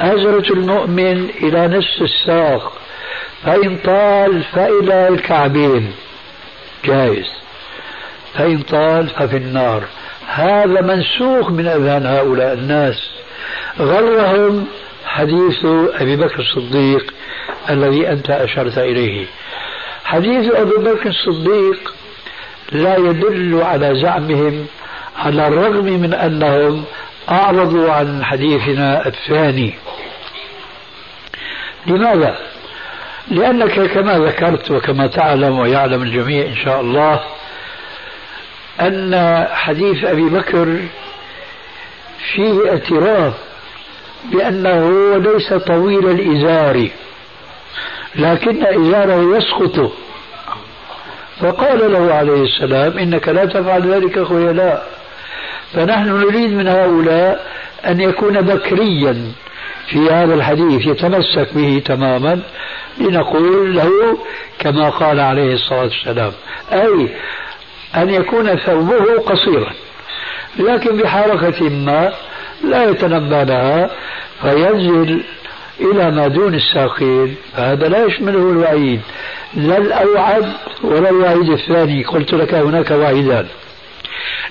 أزرة المؤمن إلى نصف الساق فإن طال فإلى الكعبين. جائز. فإن طال ففي النار. هذا منسوخ من أذهان هؤلاء الناس. غرهم حديث أبي بكر الصديق الذي أنت أشرت إليه. حديث أبي بكر الصديق لا يدل على زعمهم على الرغم من أنهم أعرضوا عن حديثنا الثاني. لماذا؟ لأنك كما ذكرت وكما تعلم ويعلم الجميع إن شاء الله أن حديث أبي بكر فيه اعتراف بأنه ليس طويل الإزار لكن إزاره يسقط. فقال له عليه السلام إنك لا تفعل ذلك خيلاء فنحن نريد من هؤلاء أن يكون بكريا في هذا الحديث يتمسك به تماما لنقول له كما قال عليه الصلاة والسلام أي أن يكون ثوبه قصيرا لكن بحركة ما لا يتنبه لها فينزل إلى ما دون الساقين فهذا لا يشمله الوعيد لا الأوعد ولا الوعيد الثاني قلت لك هناك وعيدان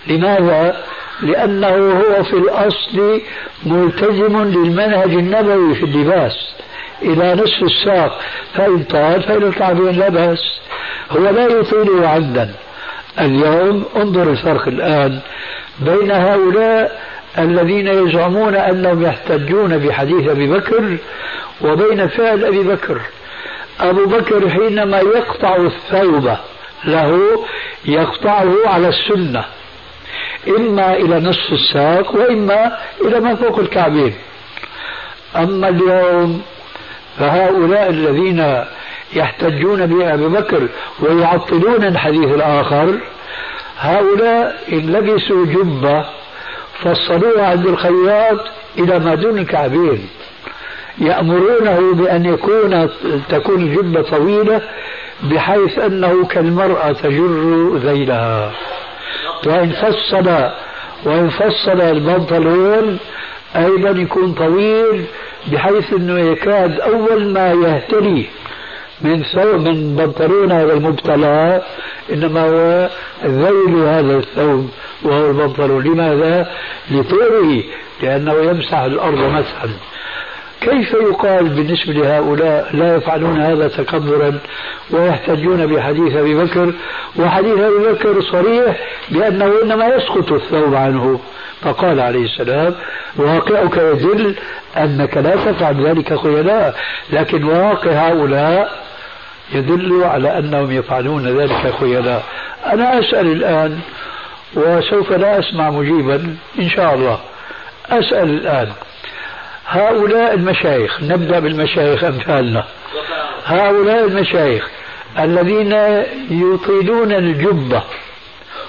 لماذا؟ لأنه هو في الأصل ملتزم للمنهج النبوي في اللباس إلى نصف الساق. فإن طال فإلى الكعبين لا بأس. هو لا يطيل عدا اليوم انظر الفرق الآن بين هؤلاء الذين يزعمون أنهم يحتجون بحديث أبي بكر وبين فعل أبي بكر. أبو بكر حينما يقطع الثوب له يقطعه على السنة. إما إلى نصف الساق وإما إلى ما فوق الكعبين. أما اليوم فهؤلاء الذين يحتجون بأبي بكر ويعطلون الحديث الآخر هؤلاء إن لبسوا جبة فصلوها عند الخياط إلى ما دون الكعبين. يأمرونه بأن يكون تكون الجبة طويلة بحيث أنه كالمرأة تجر ذيلها. وإن فصل وإن فصل البنطلون أيضا يكون طويل بحيث أنه يكاد أول ما يهتري من ثوب من بنطلون هذا المبتلى إنما هو ذيل هذا الثوب وهو البنطلون لماذا؟ لطوله لأنه يمسح الأرض مسحا كيف يقال بالنسبة لهؤلاء لا يفعلون هذا تكبرا ويحتجون بحديث أبي بكر؟ وحديث أبي بكر صريح بأنه إنما يسقط الثوب عنه. فقال عليه السلام واقعك يدل أنك لا تفعل ذلك خيلاء لكن واقع هؤلاء يدل على أنهم يفعلون ذلك خيلاء. أنا أسأل الآن وسوف لا أسمع مجيبا إن شاء الله أسأل الآن هؤلاء المشايخ نبدأ بالمشايخ أمثالنا. هؤلاء المشايخ الذين يطيلون الجبة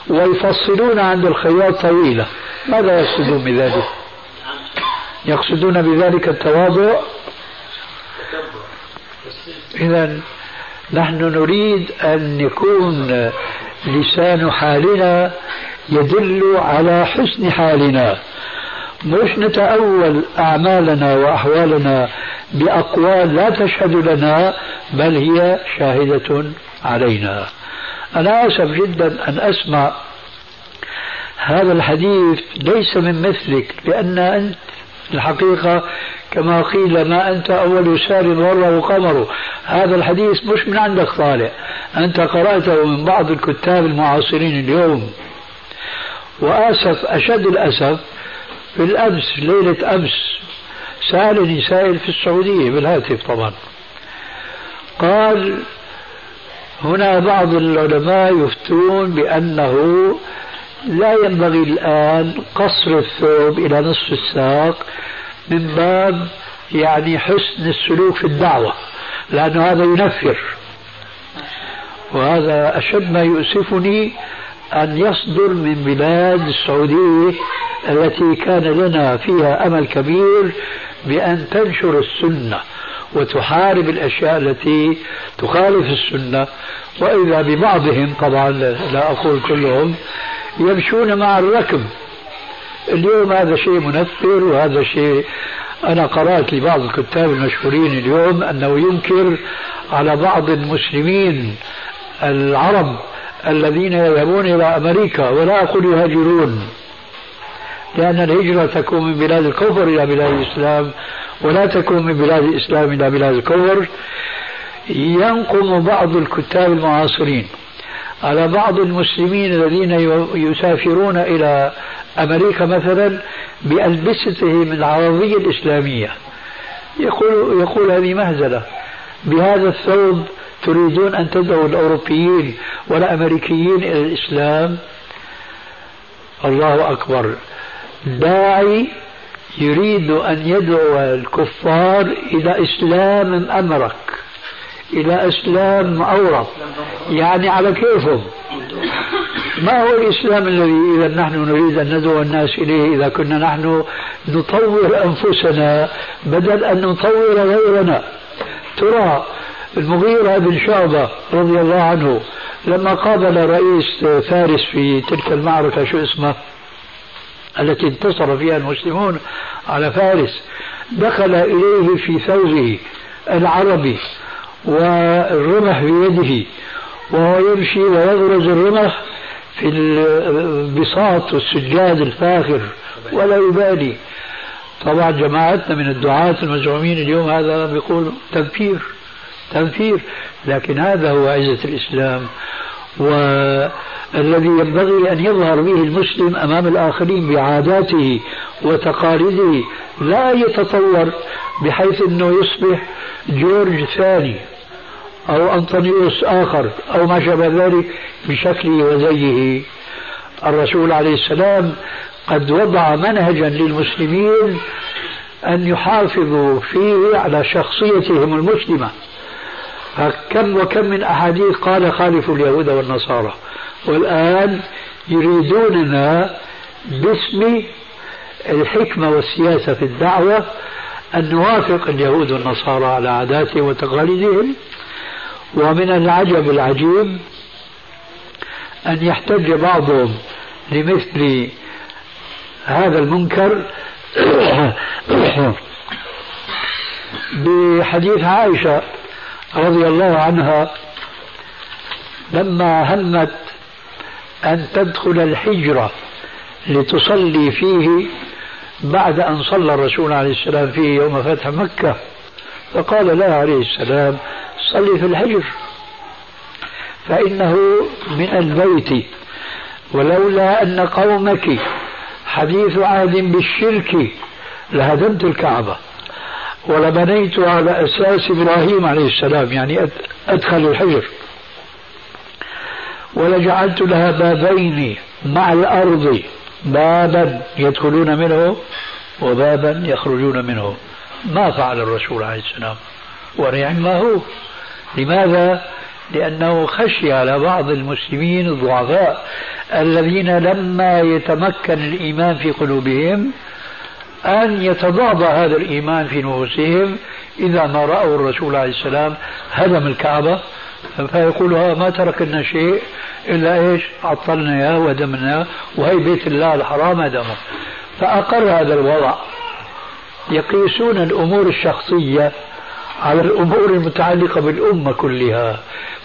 ويفصلون عند الخياط طويلة ماذا يقصدون بذلك؟ يقصدون بذلك التواضع؟ إذا نحن نريد أن يكون لسان حالنا يدل على حسن حالنا. مش نتأول أعمالنا وأحوالنا بأقوال لا تشهد لنا بل هي شاهدة علينا. أنا آسف جدا أن أسمع هذا الحديث ليس من مثلك لأن أنت الحقيقة كما قيل ما أنت أول سار وره قمر. هذا الحديث مش من عندك طالع. أنت قرأته من بعض الكتاب المعاصرين اليوم. وآسف أشد الأسف بالأمس ليلة أمس سألني سائل في السعودية بالهاتف طبعا. قال هنا بعض العلماء يفتون بأنه لا ينبغي الآن قصر الثوب إلى نصف الساق من باب يعني حسن السلوك في الدعوة لأن هذا ينفر. وهذا أشد ما يؤسفني أن يصدر من بلاد السعودية التي كان لنا فيها أمل كبير بأن تنشر السنة وتحارب الأشياء التي تخالف السنة. وإذا ببعضهم طبعا لا أقول كلهم يمشون مع الركب. اليوم هذا شيء منفر وهذا شيء أنا قرأت لبعض الكتاب المشهورين اليوم أنه ينكر على بعض المسلمين العرب الذين يذهبون إلى أمريكا ولا أقول يهاجرون. لأن الهجرة تكون من بلاد الكفر إلى بلاد الإسلام ولا تكون من بلاد الإسلام إلى بلاد الكفر. ينقم بعض الكتاب المعاصرين على بعض المسلمين الذين يسافرون إلى أمريكا مثلا بألبستهم العربية الإسلامية. يقول, يقول هذه مهزلة. بهذا الثوب تريدون أن تدعوا الأوروبيين والأمريكيين إلى الإسلام؟ الله أكبر. داعي يريد أن يدعو الكفار إلى إسلام أمرك إلى إسلام أورط يعني على كيفهم؟ ما هو الإسلام الذي إذا نحن نريد أن ندعو الناس إليه؟ إذا كنا نحن نطور أنفسنا بدل أن نطور غيرنا. ترى المغيرة بن شعبة رضي الله عنه لما قابل رئيس فارس في تلك المعركة شو اسمه؟ التي انتصر فيها المسلمون على فارس دخل إليه في ثوبه العربي والرمح بيده وهو يمشي ويغرز الرمح في البساط والسجاد الفاخر ولا يبالي. طبعا جماعتنا من الدعاة المزعومين اليوم هذا بيقول تنفير. تنفير لكن هذا هو عزة الإسلام. والذي ينبغي أن يظهر به المسلم أمام الآخرين بعاداته وتقاليده لا يتطور بحيث أنه يصبح جورج ثاني أو أنطونيوس آخر أو ما شابه ذلك بشكله وزيه. الرسول عليه السلام قد وضع منهجا للمسلمين أن يحافظوا فيه على شخصيتهم المسلمة. فكم وكم من أحاديث قال خالفوا اليهود والنصارى. والآن يريدوننا باسم الحكمة والسياسة في الدعوة أن نوافق اليهود والنصارى على عاداتهم وتقاليدهم ومن العجب العجيب أن يحتج بعضهم لمثل هذا المنكر *coughs* بحديث عائشة رضي الله عنها لما همت أن تدخل الحجرة لتصلي فيه بعد أن صلى الرسول عليه السلام فيه يوم فتح مكة فقال لها عليه السلام صلي في الحجر فإنه من البيت ولولا أن قومك حديث عهد بالشرك لهدمت الكعبة. ولبنيت على أساس إبراهيم عليه السلام يعني أدخل الحجر. ولجعلت لها بابين مع الأرض بابا يدخلون منه وبابا يخرجون منه. ما فعل الرسول عليه السلام. ونعم ما هو. لماذا؟ لأنه خشي على بعض المسلمين الضعفاء الذين لما يتمكن الإيمان في قلوبهم أن يتضاضى هذا الإيمان في نفوسهم إذا ما رأوا الرسول عليه السلام هدم الكعبة. فيقول ما تركنا شيء إلا إيش؟ عطلنا إياه ودمنا وهي بيت الله الحرام هدمه. فأقر هذا الوضع. يقيسون الأمور الشخصية على الأمور المتعلقة بالأمة كلها.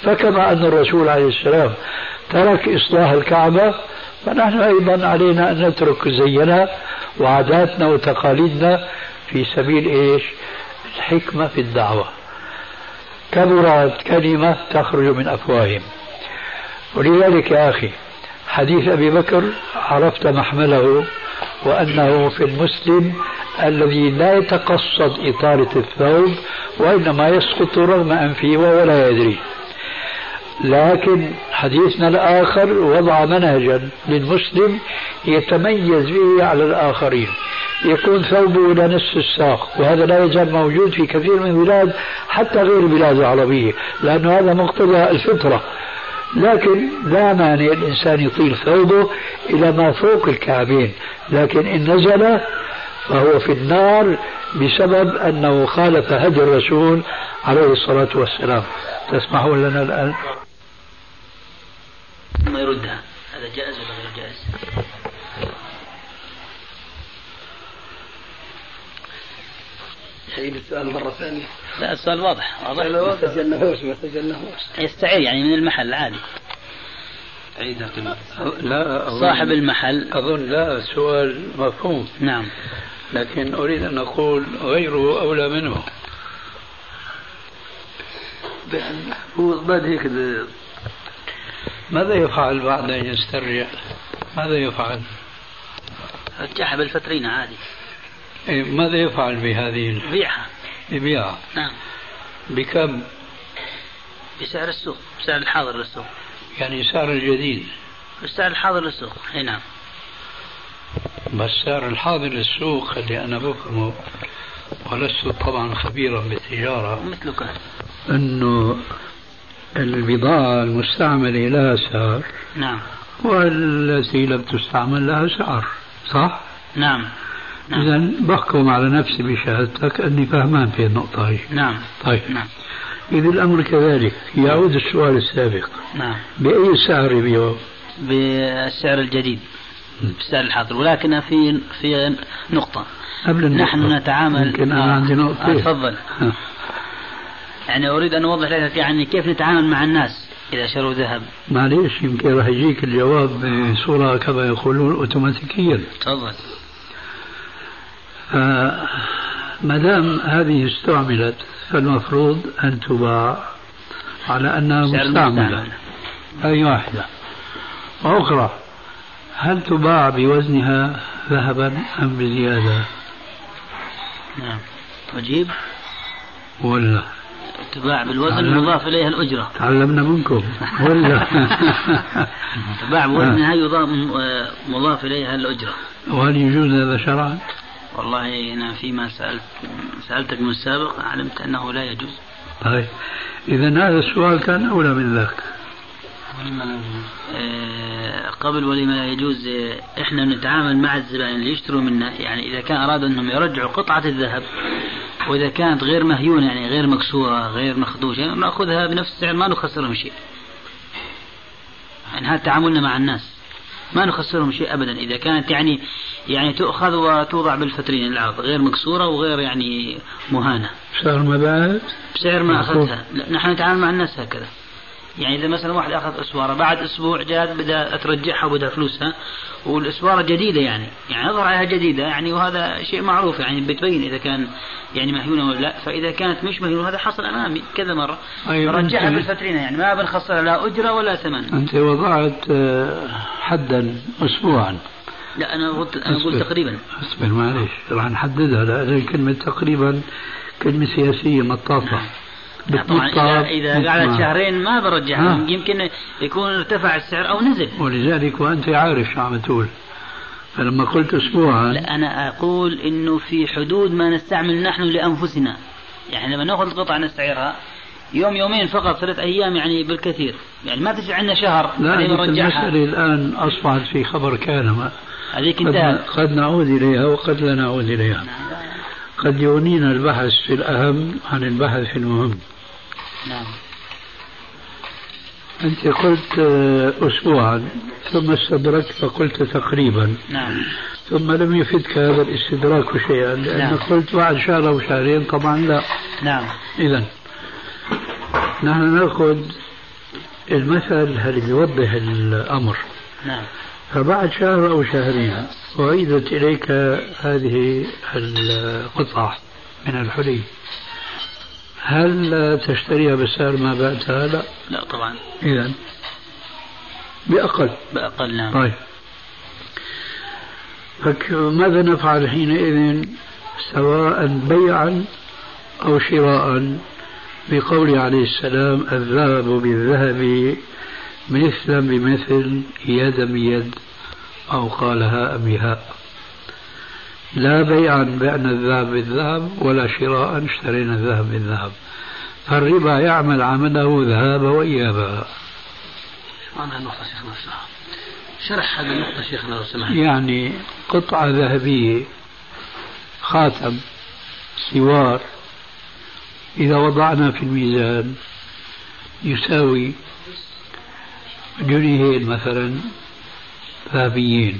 فكما أن الرسول عليه السلام ترك إصلاح الكعبة فنحن أيضا علينا أن نترك زينا. وعاداتنا وتقاليدنا في سبيل إيش؟ الحكمة في الدعوة. كبرت كلمة تخرج من أفواههم. ولذلك يا أخي حديث أبي بكر عرفت محمله وأنه في المسلم الذي لا يتقصد إطالة الثوب وإنما يسقط رغم أنفه وهو لا يدري. لكن حديثنا الآخر وضع منهجا للمسلم يتميز به على الآخرين. يكون ثوبه إلى نصف الساق وهذا لا يزال موجود في كثير من البلاد حتى غير البلاد العربية لأنه هذا مقتضى الفطرة. لكن لا مانع الإنسان يطيل ثوبه إلى ما فوق الكعبين لكن إن نزل فهو في النار بسبب أنه خالف هدي الرسول عليه الصلاة والسلام. تسمحون لنا الآن؟ ثم يردها. هذا جائز ولا غير جائز؟ يعيد السؤال مرة ثانية. لا السؤال واضح واضح. ما سجلناهوش ما سجلناهوش يستعير يعني من المحل عادي. عيدها لا أظن صاحب المحل. أظن لا السؤال مفهوم. نعم. لكن أريد أن أقول غيره أولى منه. هو بعد هيك ماذا يفعل بعد أن يسترجع؟ ماذا يفعل؟ رجعها بالفترينة عادي. إيه، ماذا يفعل بهذه بيعها. يبيعها نعم. بكم؟ بسعر السوق بسعر الحاضر للسوق. يعني سعر الجديد. بالسعر الحاضر للسوق إي نعم. بس سعر الحاضر للسوق اللي أنا بفهمه ولست طبعا خبيرا بالتجارة مثلك أنه البضاعة المستعملة لها سعر. نعم. والتي لم تستعمل لها سعر صح؟ نعم. نعم. إذا بحكم على نفسي بشهادتك أني فهمان في النقطة هي نعم. طيب. نعم. إذا الأمر كذلك. يعود السؤال السابق. نعم. بأي سعر يبيعه؟ بالسعر الجديد بالسعر الحاضر. ولكن في في نقطة. قبل النقطة. نحن نتعامل يمكن أنا عندي نقطة. آه، تفضل. يعني أريد أن أوضح لك يعني كيف نتعامل مع الناس إذا شروا ذهب. معليش يمكن راح يجيك الجواب بصورة كما يقولون أوتوماتيكيا. تفضل. ما دام هذه استعملت فالمفروض أن تباع على أنها مستعملة. أي واحدة. وأخرى هل تباع بوزنها ذهبا أم بزيادة؟ نعم. وجيب ولا. تباع بالوزن. مضاف إليها الأجرة. تعلمنا منكم. ولا؟ تباع بوزنها يضاف مضاف إليها الأجرة. وهل يجوز هذا شرعا؟ والله أنا فيما سألت سألتك من السابق علمت أنه لا يجوز. طيب. إذا هذا السؤال كان أولى من ذاك. آه، قبل ولما لا يجوز آه، إحنا نتعامل مع الزبائن اللي يشتروا منا يعني إذا كان أرادوا أنهم يرجعوا قطعة الذهب وإذا كانت غير مهيونة يعني غير مكسورة غير مخدوشة نأخذها بنفس السعر ما نخسرهم شيء يعني هذا تعاملنا مع الناس ما نخسرهم شيء ابدا إذا كانت يعني يعني تؤخذ وتوضع بالفترين العرض غير مكسورة وغير يعني مهانة. بسعر ما؟ بسعر ما أخذتها، نحن نتعامل مع الناس هكذا. يعني إذا مثلا واحد أخذ أسوارة بعد أسبوع جاء بدأ ترجعها وبدأ فلوسها والأسوارة جديدة يعني يعني نظر عليها جديدة يعني وهذا شيء معروف يعني بتبين إذا كان يعني مهيونه ولا لا فإذا كانت مش مهيونه هذا حصل امامي كذا مرة. أيوة رجعها بالفترينه يعني ما بنخسر لا أجرة ولا ثمن. أنت وضعت آه، حدا اسبوعا. لا أنا قلت أنا قلت تقريبا. أصبر معلش راح نحددها لأن كلمة تقريبا كلمة سياسية مطاطه طبعا اذا إذا قعدت شهرين ما برجعها آه. يمكن يكون ارتفع السعر أو نزل. ولذلك وأنت عارف شو عم تقول. فلما قلت اسبوعا لا أنا أقول إنه في حدود ما نستعمل نحن لأنفسنا. يعني لما نأخذ القطعه نستعيرها يوم يومين فقط ثلاث أيام يعني بالكثير. يعني ما تجي عندنا شهر لا المساله الآن أصبحت في خبر كان هذيك انتهت. قد نعود إليها وقد لا نعود إليها. قد يغنينا البحث في الأهم عن البحث في المهم. نعم. أنت قلت أسبوعا ثم استدركت فقلت تقريبا. نعم. ثم لم يفدك هذا الاستدراك شيئا لأنك نعم. قلت بعد شهر أو شهرين طبعا لا. نعم. إذا نحن نأخذ المثل اللي يوضح الأمر. نعم. فبعد شهر أو شهرين أعيدت إليك هذه القطعة من الحلي. هل تشتريها بسعر ما بعتها؟ لا لا طبعا. إذا بأقل. بأقل نعم. طيب. ماذا نفعل حينئذ سواء بيعا أو شراء بقول عليه السلام الذهب بالذهب مثلا بمثل يدا بيد أو قالها بهاء لا بيعا بعنا الذهب بالذهب ولا شراء اشترينا الذهب بالذهب فالربا يعمل عمله ذهاب وإيابا معنى النقطة شيخنا شرح هذه النقطة شيخنا لو سمحت يعني قطعة ذهبية خاتم سوار. إذا وضعنا في الميزان يساوي جنيهين مثلا ذهبيين.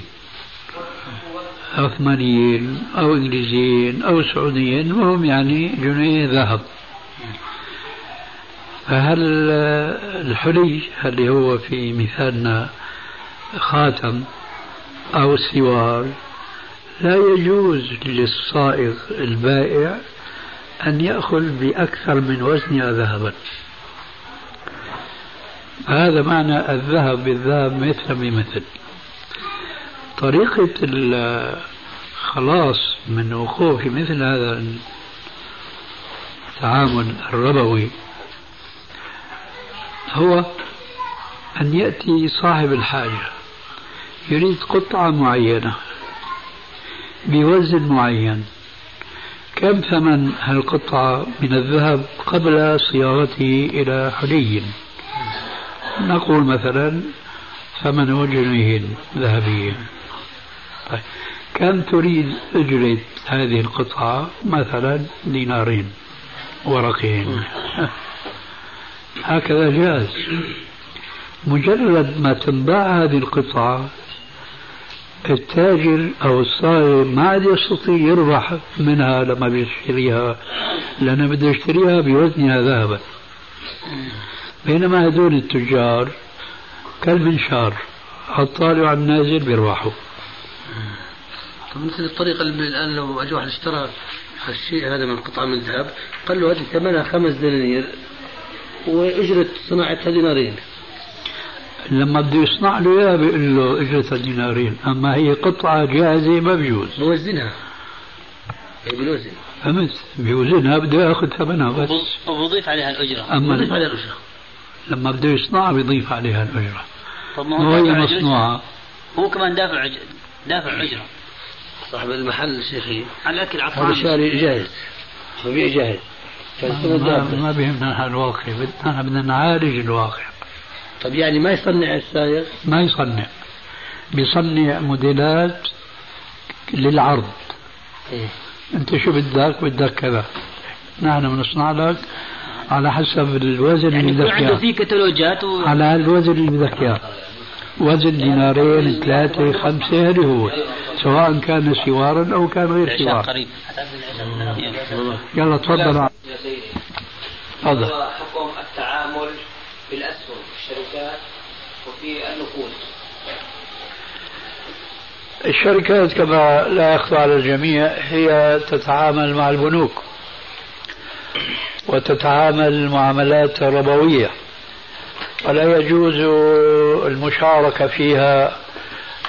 عثمانيين أو إنجليزيين أو سعوديين وهم يعني جنيه ذهب. فهل الحلي اللي هو في مثالنا خاتم أو سوار لا يجوز للصائغ البائع أن يأخذ بأكثر من وزنها ذهبا. هذا معنى الذهب بالذهب مثل بمثل طريقة الخلاص من وقوع في مثل هذا التعامل الربوي هو أن يأتي صاحب الحاجة يريد قطعة معينة بوزن معين كم ثمن هالقطعة من الذهب قبل صياغته إلى حلي؟ نقول مثلا ثمن جنيهين ذهبيين طيب كم تريد أجرة هذه القطعة؟ مثلا دينارين ورقين *laughs* هكذا جاز. مجرد ما تنباع هذه القطعة التاجر أو الصائغ ما عاد يستطيع يربح منها لما بيشتريها لأنه بده يشتريها بوزنها ذهبا. بينما هذول التجار كالمنشار الطالع النازل بيربحوا. طب مثل الطريقة اللي الآن لو أجى واحد اشترى هالشيء هذا من قطعة من ذهب قال له هذه ثمنها خمس دنانير وأجرة صناعتها دينارين. لما بده يصنع له إياها بيقول له إجرتها دينارين أما هي قطعة جاهزة ما بيجوز. بوزنها. هي بالوزن فهمت بيوزنها بده ياخذ ثمنها بس. وبضيف عليها الأجرة. أما بضيف عليها الأجرة. لما بده يصنعها بيضيف عليها الأجرة. طب ما هو هي مصنوعة. هو كمان دافع دافع اجره صاحب المحل شيخي. على الاكل هذا شاري جاهز. ببيع جاهز. ما, ما بيهمنا الواقع. بدنا بدنا نعالج الواقع. طب يعني ما يصنع السائق؟ ما يصنع. بيصنع موديلات للعرض. إيه؟ أنت شو بدك؟ بدك كذا. نحن بنصنع لك على حسب الوزن يعني اللي بدك اياه عنده في كتالوجات و... على الوزن اللي بدك إياه. وزن دينارين ثلاثة خمسة هذه هو سواء كان سوارا أو كان غير سوار. قريب. يلا تفضل. تفضل. حكم التعامل بالأسهم في الشركات وفي النقود الشركات كما لا يخفى على الجميع هي تتعامل مع البنوك وتتعامل المعاملات الربوية ولا يجوز المشاركة فيها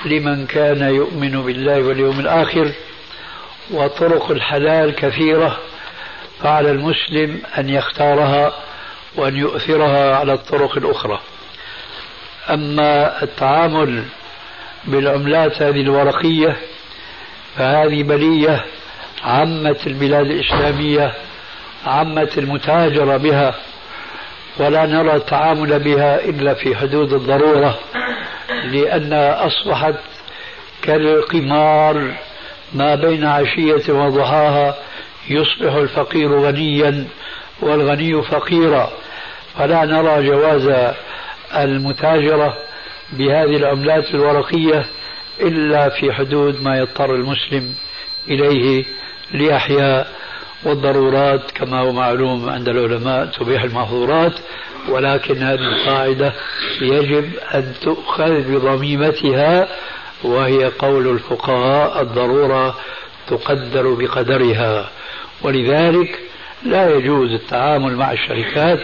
لمن كان يؤمن بالله واليوم الآخر وطرق الحلال كثيرة فعلى المسلم أن يختارها وأن يؤثرها على الطرق الأخرى. أما التعامل بالعملات هذه الورقية فهذه بلية عمت البلاد الإسلامية عمت المتاجرة بها ولا نرى التعامل بها إلا في حدود الضرورة لأنها أصبحت كالقمار ما بين عشية وضحاها يصبح الفقير غنيا والغني فقيرا. فلا نرى جواز المتاجرة بهذه العملات الورقية إلا في حدود ما يضطر المسلم إليه ليحيا والضرورات كما هو معلوم عند العلماء تبيح المحظورات ولكن هذه القاعدة يجب أن تؤخذ بضميمتها وهي قول الفقهاء الضرورة تقدر بقدرها. ولذلك لا يجوز التعامل مع الشركات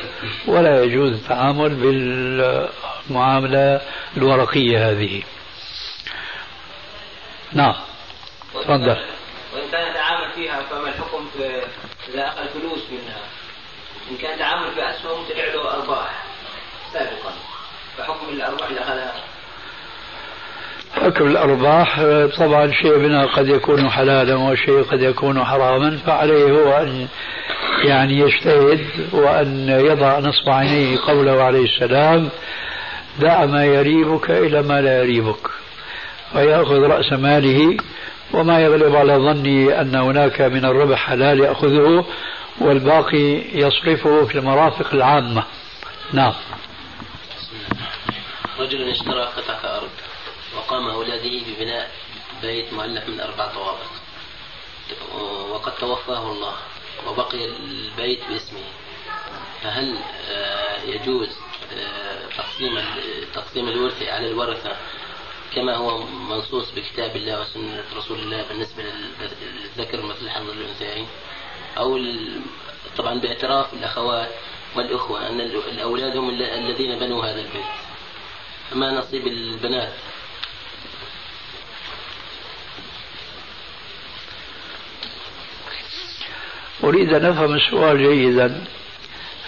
ولا يجوز التعامل بالمعاملة الورقية هذه. نعم تفضل. وإن كان يتعامل فيها فما الحكم في إذا أخذ فلوس منها؟ إن كان تعامل في أسهم طلع له أرباح سابقا. فحكم الأرباح اللي أخذها. حكم الأرباح طبعا شيء منها قد يكون حلالا وشيء قد يكون حراما فعليه هو أن يعني يجتهد وأن يضع نصب عينيه قوله عليه السلام دع ما يريبك إلى ما لا يريبك ويأخذ رأس ماله وما يغلب على ظني أن هناك من الربح حلال يأخذه والباقي يصرفه في المرافق العامة. نعم. رجل اشترى قطعة أرض وقام أولاده ببناء بيت مؤلف من أربع طوابق. وقد توفاه الله وبقي البيت باسمه. فهل آه، يجوز آه، تقسيم تقسيم الورث على الورثة كما هو منصوص بكتاب الله وسنة رسول الله بالنسبة للذكر مثل حظ الأنثيين أو طبعا باعتراف الأخوات والأخوة أن الأولاد هم الذين بنوا هذا البيت. فما نصيب البنات؟ أريد أن أفهم السؤال جيدا.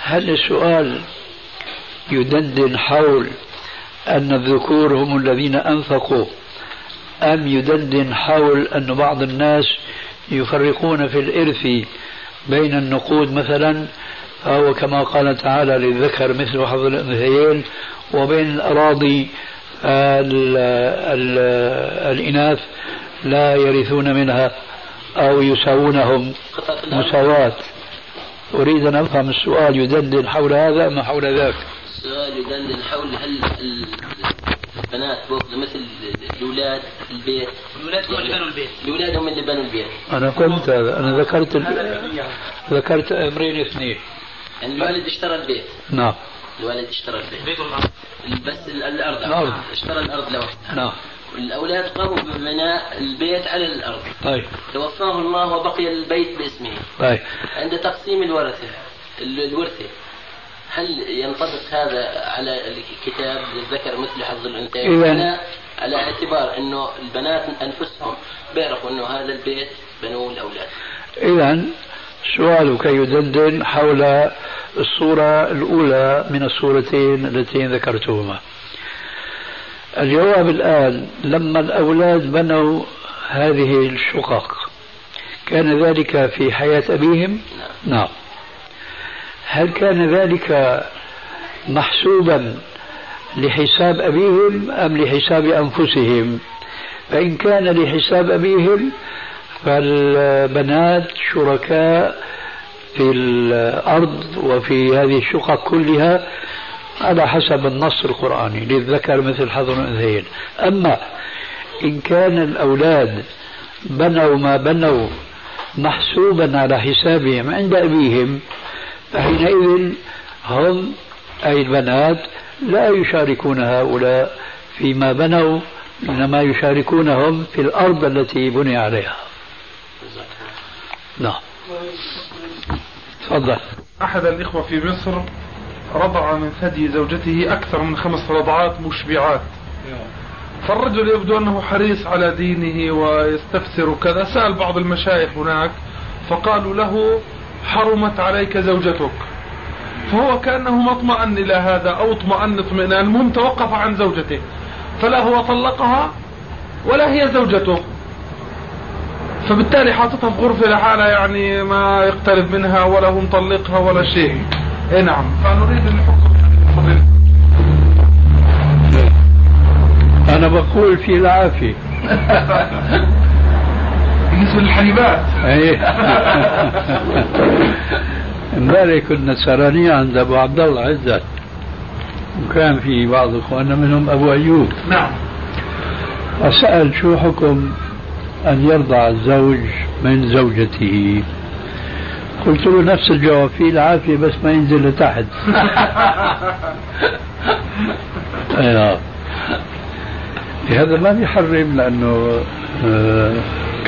هل السؤال يدندن حول أن الذكور هم الذين أنفقوا. أم يدندن حول أن بعض الناس يفرقون في الإرث بين النقود مثلا فهو كما قال تعالى للذكر مثل حظ الأنثيين وبين الأراضي ال ال الإناث لا يرثون منها أو يساوونهم مساواة. أريد أن أفهم السؤال يدندن حول هذا أم حول ذاك؟ السؤال يدندن حول هل البنات بياخذوا مثل الأولاد البيت؟ الأولاد هم اللي بنوا البيت. الأولاد هم اللي بنوا البيت. أنا قلت هذا أنا ذكرت ذكرت أمرين اثنين. يعني الوالد اشترى البيت. نعم. الوالد اشترى البيت. البيت والارض بس الأرض. الأرض. اشترى الأرض لوحدها نعم. الأولاد قاموا ببناء البيت على الأرض. طيب. توفاه الله وبقي البيت باسمه. طيب. عند تقسيم الورثة الورثة. هل ينطبق هذا على الكتاب للذكر مثل حظ الأنثيين؟ على على اعتبار أنه البنات أنفسهم بيعرفوا أنه هذا البيت بنوه الأولاد. إذا سؤالك يدندن حول الصورة الأولى من الصورتين اللتين ذكرتهما. الجواب الآن لما الأولاد بنوا هذه الشقق كان ذلك في حياة أبيهم؟ نعم. هل كان ذلك محسوبا لحساب أبيهم أم لحساب أنفسهم؟ فإن كان لحساب أبيهم فالبنات شركاء في الأرض وفي هذه الشقق كلها على حسب النص القرآني للذكر مثل حظ الأنثيين. أما إن كان الأولاد بنوا ما بنوا محسوبا على حسابهم عند أبيهم فحينئذ هم أي البنات لا يشاركون هؤلاء فيما بنوا إنما يشاركونهم في الأرض التي بني عليها. نعم. تفضل. أحد الإخوة في مصر رضع من ثدي زوجته أكثر من خمس رضعات مشبعات. فالرجل يبدو أنه حريص على دينه ويستفسر كذا. سأل بعض المشايخ هناك فقالوا له حرمت عليك زوجتك. فهو كأنه ما اطمأن إلى هذا أو اطمأن اطمئنان المهم توقف عن زوجته. فلا هو طلقها ولا هي زوجته. فبالتالي حاططها في غرفة لحالها يعني ما يقترب منها ولا هو مطلقها ولا شيء. اي نعم. فنريد الحكم يعني أنا بقول في العافية. *laughs* بالنسبة للحليبات إيه. *laughs* امبارح كنا سهرانين عند أبو عبد الله عزت. وكان في بعض إخواننا منهم أبو أيوب. نعم. فسأل شو حكم أن يرضع الزوج من زوجته؟ قلت له نفس الجواب فيه العافية بس ما ينزل لتحت. *laughs* لهذا ما بيحرم لأنه آه،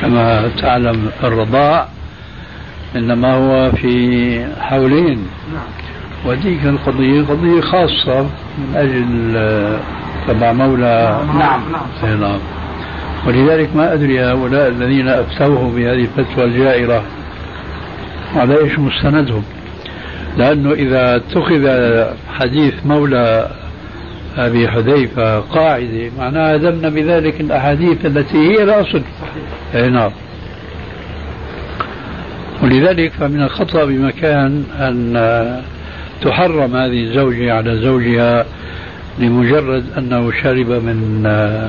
كما تعلم الرضاع إنما هو في حولين. وديك القضية قضية خاصة من أجل آه، تبع مولى نعم. نعم نعم ولذلك ما أدري هؤلاء الذين أفتوه بهذه الفتوى الجائرة على إيش مستندهم. لأنه إذا اتخذ حديث مولى أبي حذيفة قاعدة معناها ذمنا بذلك الأحاديث التي هي الأصل أي نعم. ولذلك فمن الخطأ بمكان أن تحرم هذه الزوجة على زوجها لمجرد أنه شرب من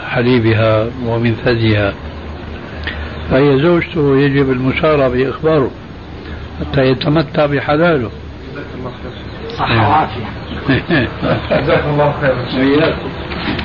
حليبها ومن ثديها. فهي زوجته يجب المسارة بإخباره حتى يتمتع بحلاله. صحة وعافية. 嘿嘿嘿嘿嘿嘿嘿嘿嘿嘿嘿嘿嘿嘿嘿嘿嘿嘿嘿